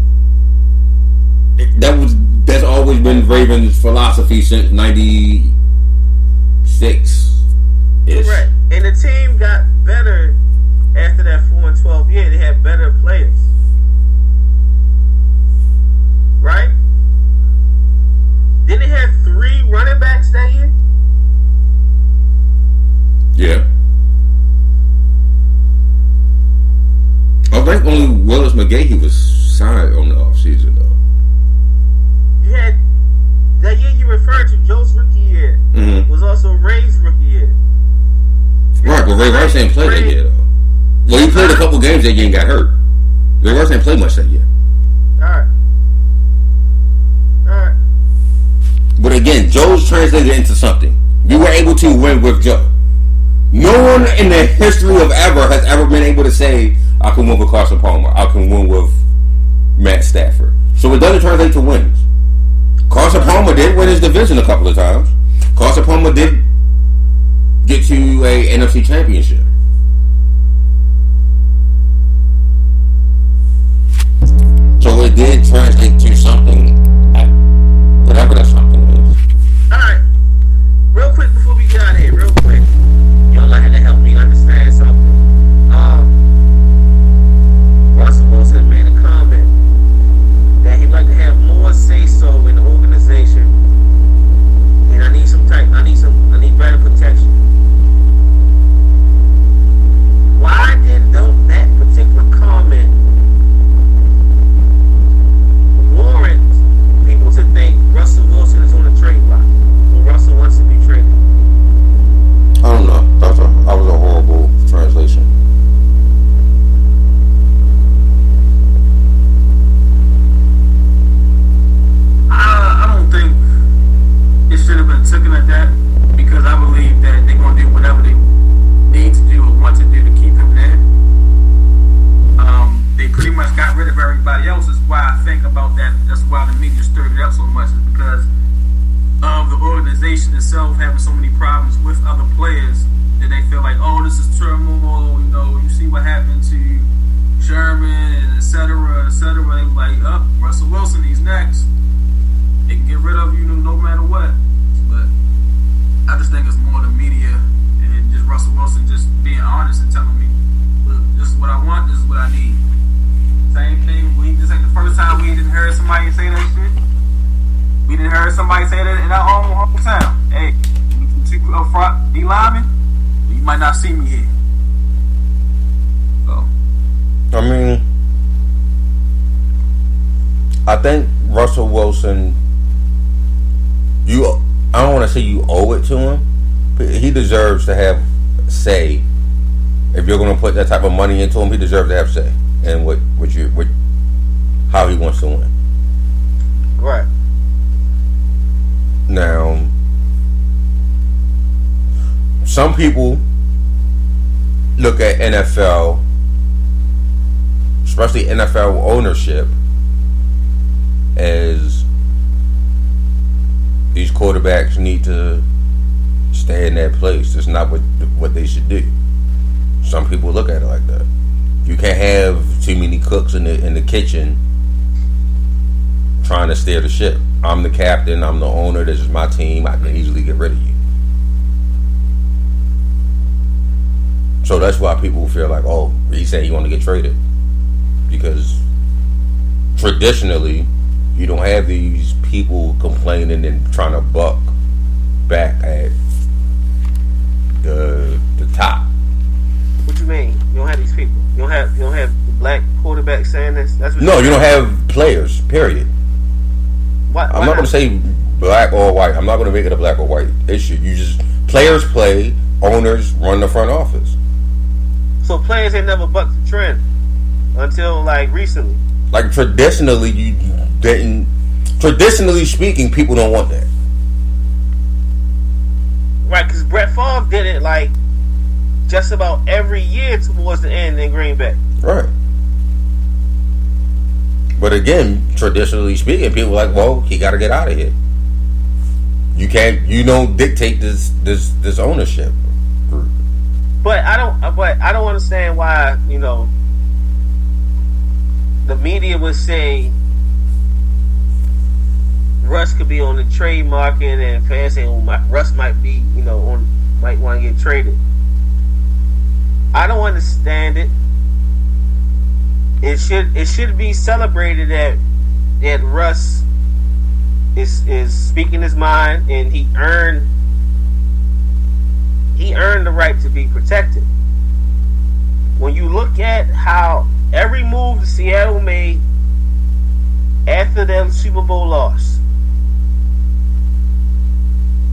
It- that was that's always been Ravens' philosophy since '96. Correct. And the team got better after that four and twelve year. They had better players. Right? Didn't they have three running backs that year? Yeah. I think only Willis McGahee was signed on the offseason though. You had that year you referred to Joe's rookie year Mm-hmm. was also Ray's rookie year. Right, but Ray Rice didn't play that year though. Well, he played a couple games that year and got hurt. Ray Rice didn't play much that year. Alright. Alright. But again, Joe's translated into something. We were able to win with Joe. No one in the history of ever has ever been able to say, I can win with Carson Palmer. I can win with Matt Stafford. So it doesn't translate to wins. Carson Palmer did win his division a couple of times. Carson Palmer did get to a NFC championship. So it did translate to something, whatever that because of the organization itself having so many problems with other players that they feel like, oh, this is turmoil. You know, you see what happened to Sherman and et cetera, et cetera. They like, up, oh, Russell Wilson, he's next. They can get rid of you no matter what. But I just think it's more the media and just Russell Wilson just being honest and telling me, look, this is what I want, this is what I need. Same thing. We this ain't the first time we didn't hear somebody say that shit. We didn't hear somebody say that in our own hometown. Hey, two up front, D lineman, you might not see me here. So. I mean, I think Russell Wilson. You, I don't want to say you owe it to him, but he deserves to have say. If you're going to put that type of money into him, he deserves to have say and what what you what how he wants to win. Right. Now, some people look at NFL, especially NFL ownership, as these quarterbacks need to stay in that place. It's not what what they should do. Some people look at it like that. You can't have too many cooks in the in the kitchen trying to steer the ship. I'm the captain. I'm the owner. This is my team. I can easily get rid of you. So that's why people feel like, oh, he said he want to get traded because traditionally you don't have these people complaining and trying to buck back at the the top. What you mean? You don't have these people. You don't have you don't have the black quarterback saying this. That's no. You don't have players. Period. Why, why I'm not, going to say black or white. I'm not going to make it a black or white issue. You just players play, owners run the front office. So players ain't never bucked the trend until like recently. Like traditionally, you didn't. Traditionally speaking, people don't want that. Right, because Brett Favre did it like just about every year towards the end in Green Bay. Right. But again, traditionally speaking, people like, well, he got to get out of here. You can't, you don't dictate this this this ownership. But I don't, but I don't understand why you know the media would say Russ could be on the trade market, and fans saying well, oh, Russ might be, you know, on might want to get traded. I don't understand it. It should it should be celebrated that that Russ is is speaking his mind and he earned he earned the right to be protected. When you look at how every move Seattle made after their Super Bowl loss,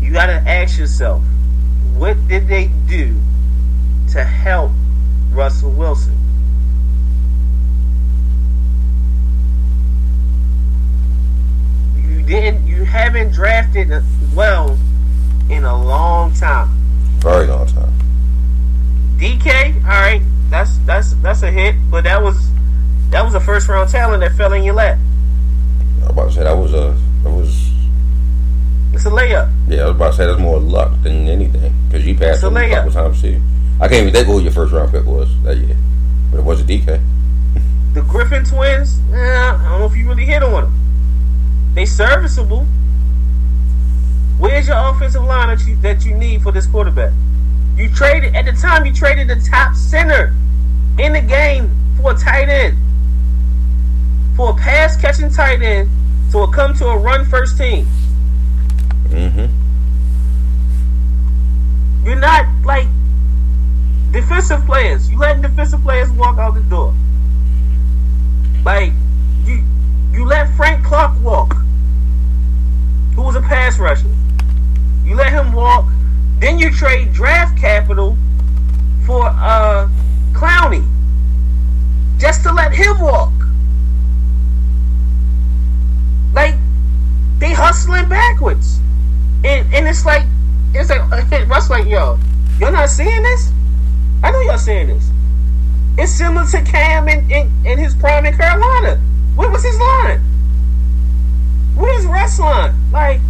you got to ask yourself, what did they do to help Russell Wilson. You didn't. You haven't drafted well in a long time. Very long time. DK, all right, that's that's that's a hit, but that was that was a first round talent that fell in your lap. I was about to say that was a that was. It's a layup. Yeah, I was about to say that's more luck than anything because you passed him a couple times too. I can't even think who your first round pick was that year, but it was a DK. The Griffin twins, eh, I don't know if you really hit on them. They serviceable. Where's your offensive line that you that you need for this quarterback? You traded at the time. You traded the top center in the game for a tight end, for a pass catching tight end, to come to a run first team. Mm-hmm. You're not like defensive players. You letting defensive players walk out the door. Like you, you let Frank Clark walk, who was a pass rusher. You let him walk. Then you trade draft capital for uh Clowney, just to let him walk. Like they hustling backwards, and and it's like it's like Russ like yo, you're not seeing this. I know y'all seeing this. It's similar to Cam in, in, in his prime in Carolina. What was his line? What is Russ line? Like,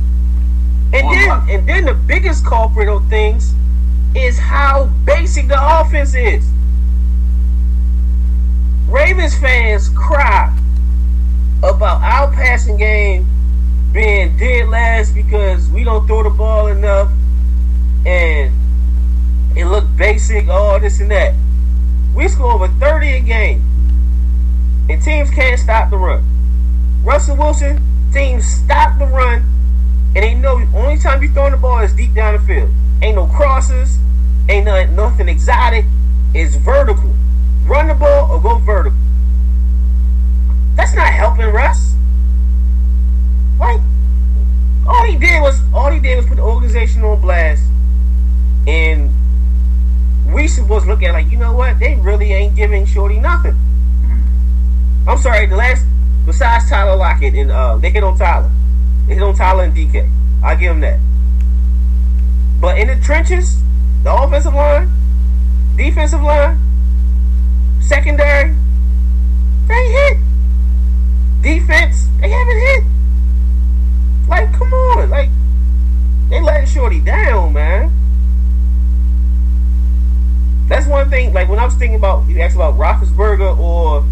and then and then the biggest culprit of things is how basic the offense is. Ravens fans cry about our passing game being dead last because we don't throw the ball enough and it looked basic, all this and that. We score over 30 a game, and teams can't stop the run. Russell Wilson, teams stop the run, and they know only time you throwing the ball is deep down the field. Ain't no crosses, ain't nothing, nothing exotic. It's vertical. Run the ball or go vertical. That's not helping Russ. Like, all he did was all he did was put the organization on blast, and we supposed to look at like, you know what? They really ain't giving Shorty nothing. I'm sorry, the last besides Tyler Lockett and uh, they hit on Tyler, they hit on Tyler and DK. I give them that. But in the trenches, the offensive line, defensive line, secondary, they hit. Defense, they haven't hit. Like, come on, like they letting Shorty down, man. That's one thing. Like when I was thinking about you asked about Roethlisberger or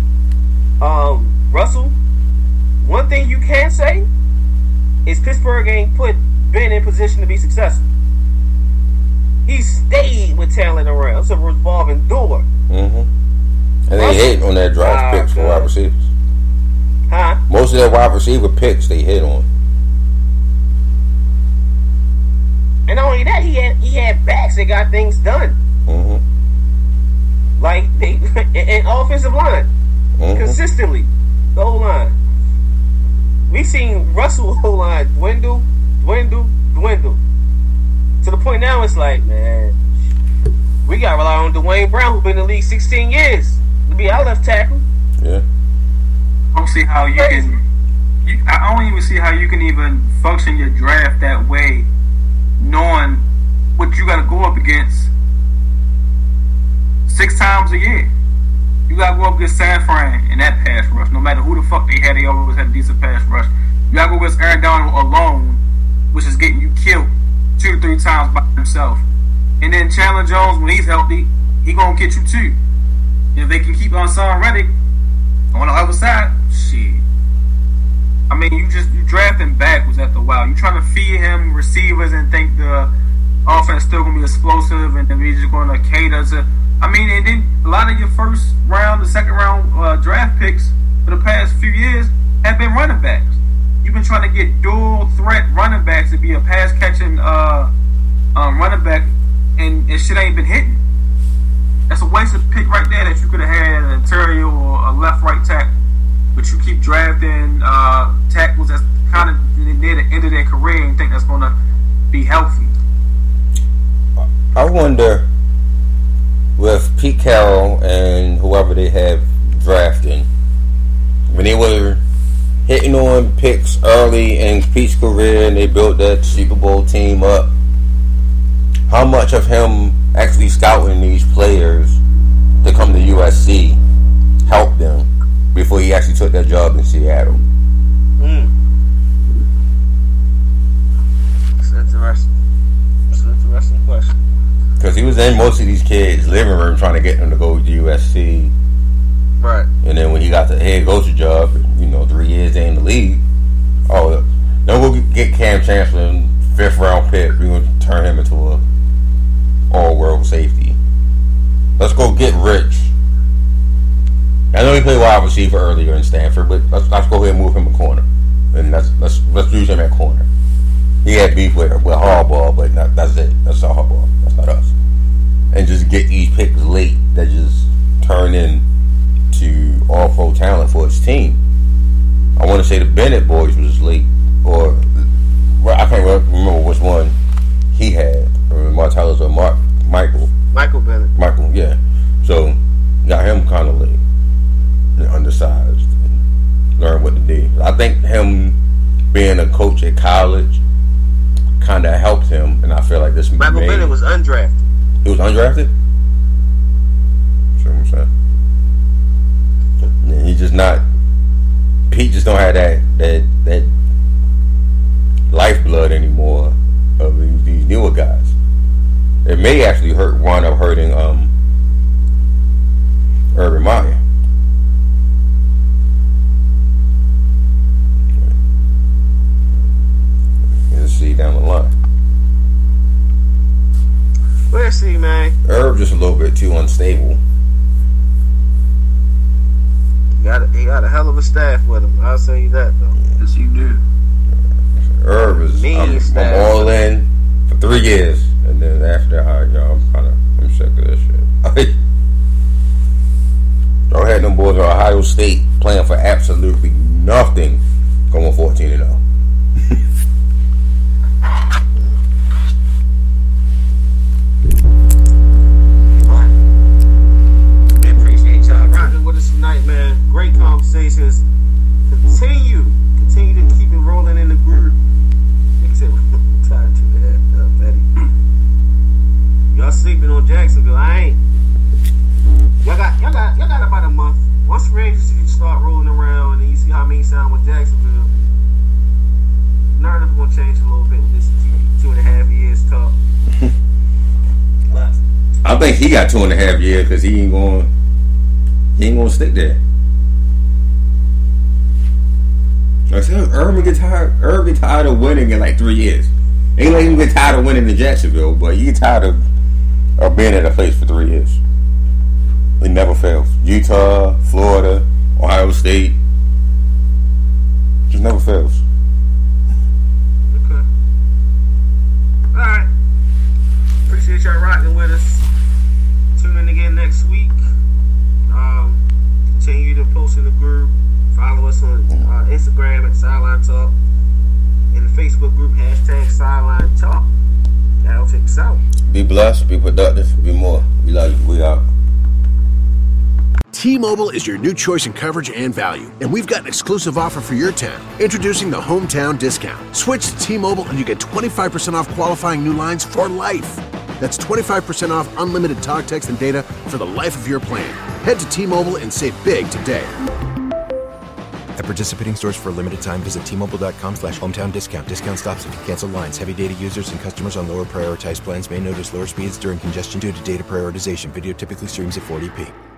um, Russell. One thing you can say is Pittsburgh ain't put Ben in position to be successful. He stayed with talent around. It's a revolving door. Mm-hmm. And they Russell- hit on that drive Ah, picks for wide receivers. Huh? Most of their wide receiver picks they hit on. And not only that, he had he had backs that got things done. Mm-hmm. Like they and offensive line. Mm-hmm. consistently. The O line. We've seen Russell O line dwindle, dwindle, dwindle. To the point now it's like, man, we gotta rely on Duane Brown, who's been in the league 16 years, to be our left tackle. Yeah. I don't see how you can. You, I don't even see how you can even function your draft that way, knowing what you got to go up against six times a year. You got to go up against San Fran in that pass rush. No matter who the fuck they had, they always had a decent pass rush. You got to go against Aaron Donald alone, which is getting you killed two to three times by himself. And then Chandler Jones, when he's healthy, he gonna get you too. If they can keep on Haason Reddick on the other side, shit. I mean, you just you drafting backwards after a while. You trying to feed him receivers and think the offense still gonna be explosive and then we just gonna cater to. I mean, and then a lot of your first round, the second round uh, draft picks for the past few years have been running backs. You've been trying to get dual threat running backs to be a pass catching uh, um, running back, and, and shit ain't been hitting. That's a wasted pick right there that you could have had an interior or a left right tackle. But you keep drafting uh, tackles that's kind of near the end of their career and think that's going to be healthy. I wonder with Pete Carroll and whoever they have drafting when they were hitting on picks early in Pete's career and they built that Super Bowl team up. How much of him actually scouting these players to come to USC helped them before he actually took that job in Seattle? Mm. It's interesting. An interesting question. Because he was in most of these kids' living room trying to get them to go to USC. Right. And then when he got the head coach job, you know, three years in the league, oh, then we'll get Kam Chancellor, fifth round pick. We're going to turn him into a all world safety. Let's go get rich. I know he played wide receiver earlier in Stanford, but let's, let's go ahead and move him a corner, and let's let's let's use him at corner. He had beef with with Harbaugh, but not, that's it. That's not Harbaugh. That's not us. And just get these picks late that just turn in to all pro talent for his team. I want to say the Bennett boys was late, or well, I can't remember which one he had, or Martellus or Mark Michael. Michael Bennett. Michael, yeah. So got him kind of late, and undersized, and learn what to do. I think him being a coach at college kind of helped him, and I feel like this Michael made, Bennett was undrafted. he was undrafted. What I'm saying? Yeah, he just not. Pete just don't have that that that lifeblood anymore of these, these newer guys. It may actually hurt wind up hurting um Urban Meyer. Let's see down the line. Let's see, man. Herb just a little bit too unstable. He got a, he got a hell of a staff with him. I'll say you that though. Yes, you do. Herb is Mean I'm, I'm all in for three years, and then after that, y'all, I'm kind of I'm sick of this shit. Y'all had them boys at Ohio State playing for absolutely nothing, going 14 and oh. 0. We appreciate y'all rocking with us tonight, man. Great conversations. Continue, continue to keep it rolling in the group. Said, I'm tired to that, uh, Betty. y'all sleeping on Jacksonville? I ain't. Y'all got, y'all got, y'all got about a month. Once agency start rolling around, and you see how many sound with Jacksonville, narrative gonna change a little bit with this two, two and a half years talk. I think he got two and a half years because he ain't going, he ain't going to stick there. I said, Urban get tired. Urban tired of winning in like three years. Ain't like he get tired of winning in Jacksonville, but he get tired of of being at a place for three years. It never fails. Utah, Florida, Ohio State, just never fails. Okay. All right. Appreciate y'all rocking with us. Tune in again next week. Um, continue to post in the group. Follow us on uh, Instagram at Sideline Talk. In the Facebook group, hashtag Sideline Talk. That'll take us out. Be blessed, be productive, be more. We love you. We out. T-Mobile is your new choice in coverage and value, and we've got an exclusive offer for your town. Introducing the hometown discount. Switch to T-Mobile and you get 25% off qualifying new lines for life. That's 25% off unlimited talk, text, and data for the life of your plan. Head to T-Mobile and save big today. At participating stores for a limited time, visit T-Mobile.com slash hometown discount. Discount stops if you cancel lines. Heavy data users and customers on lower prioritized plans may notice lower speeds during congestion due to data prioritization. Video typically streams at 40p.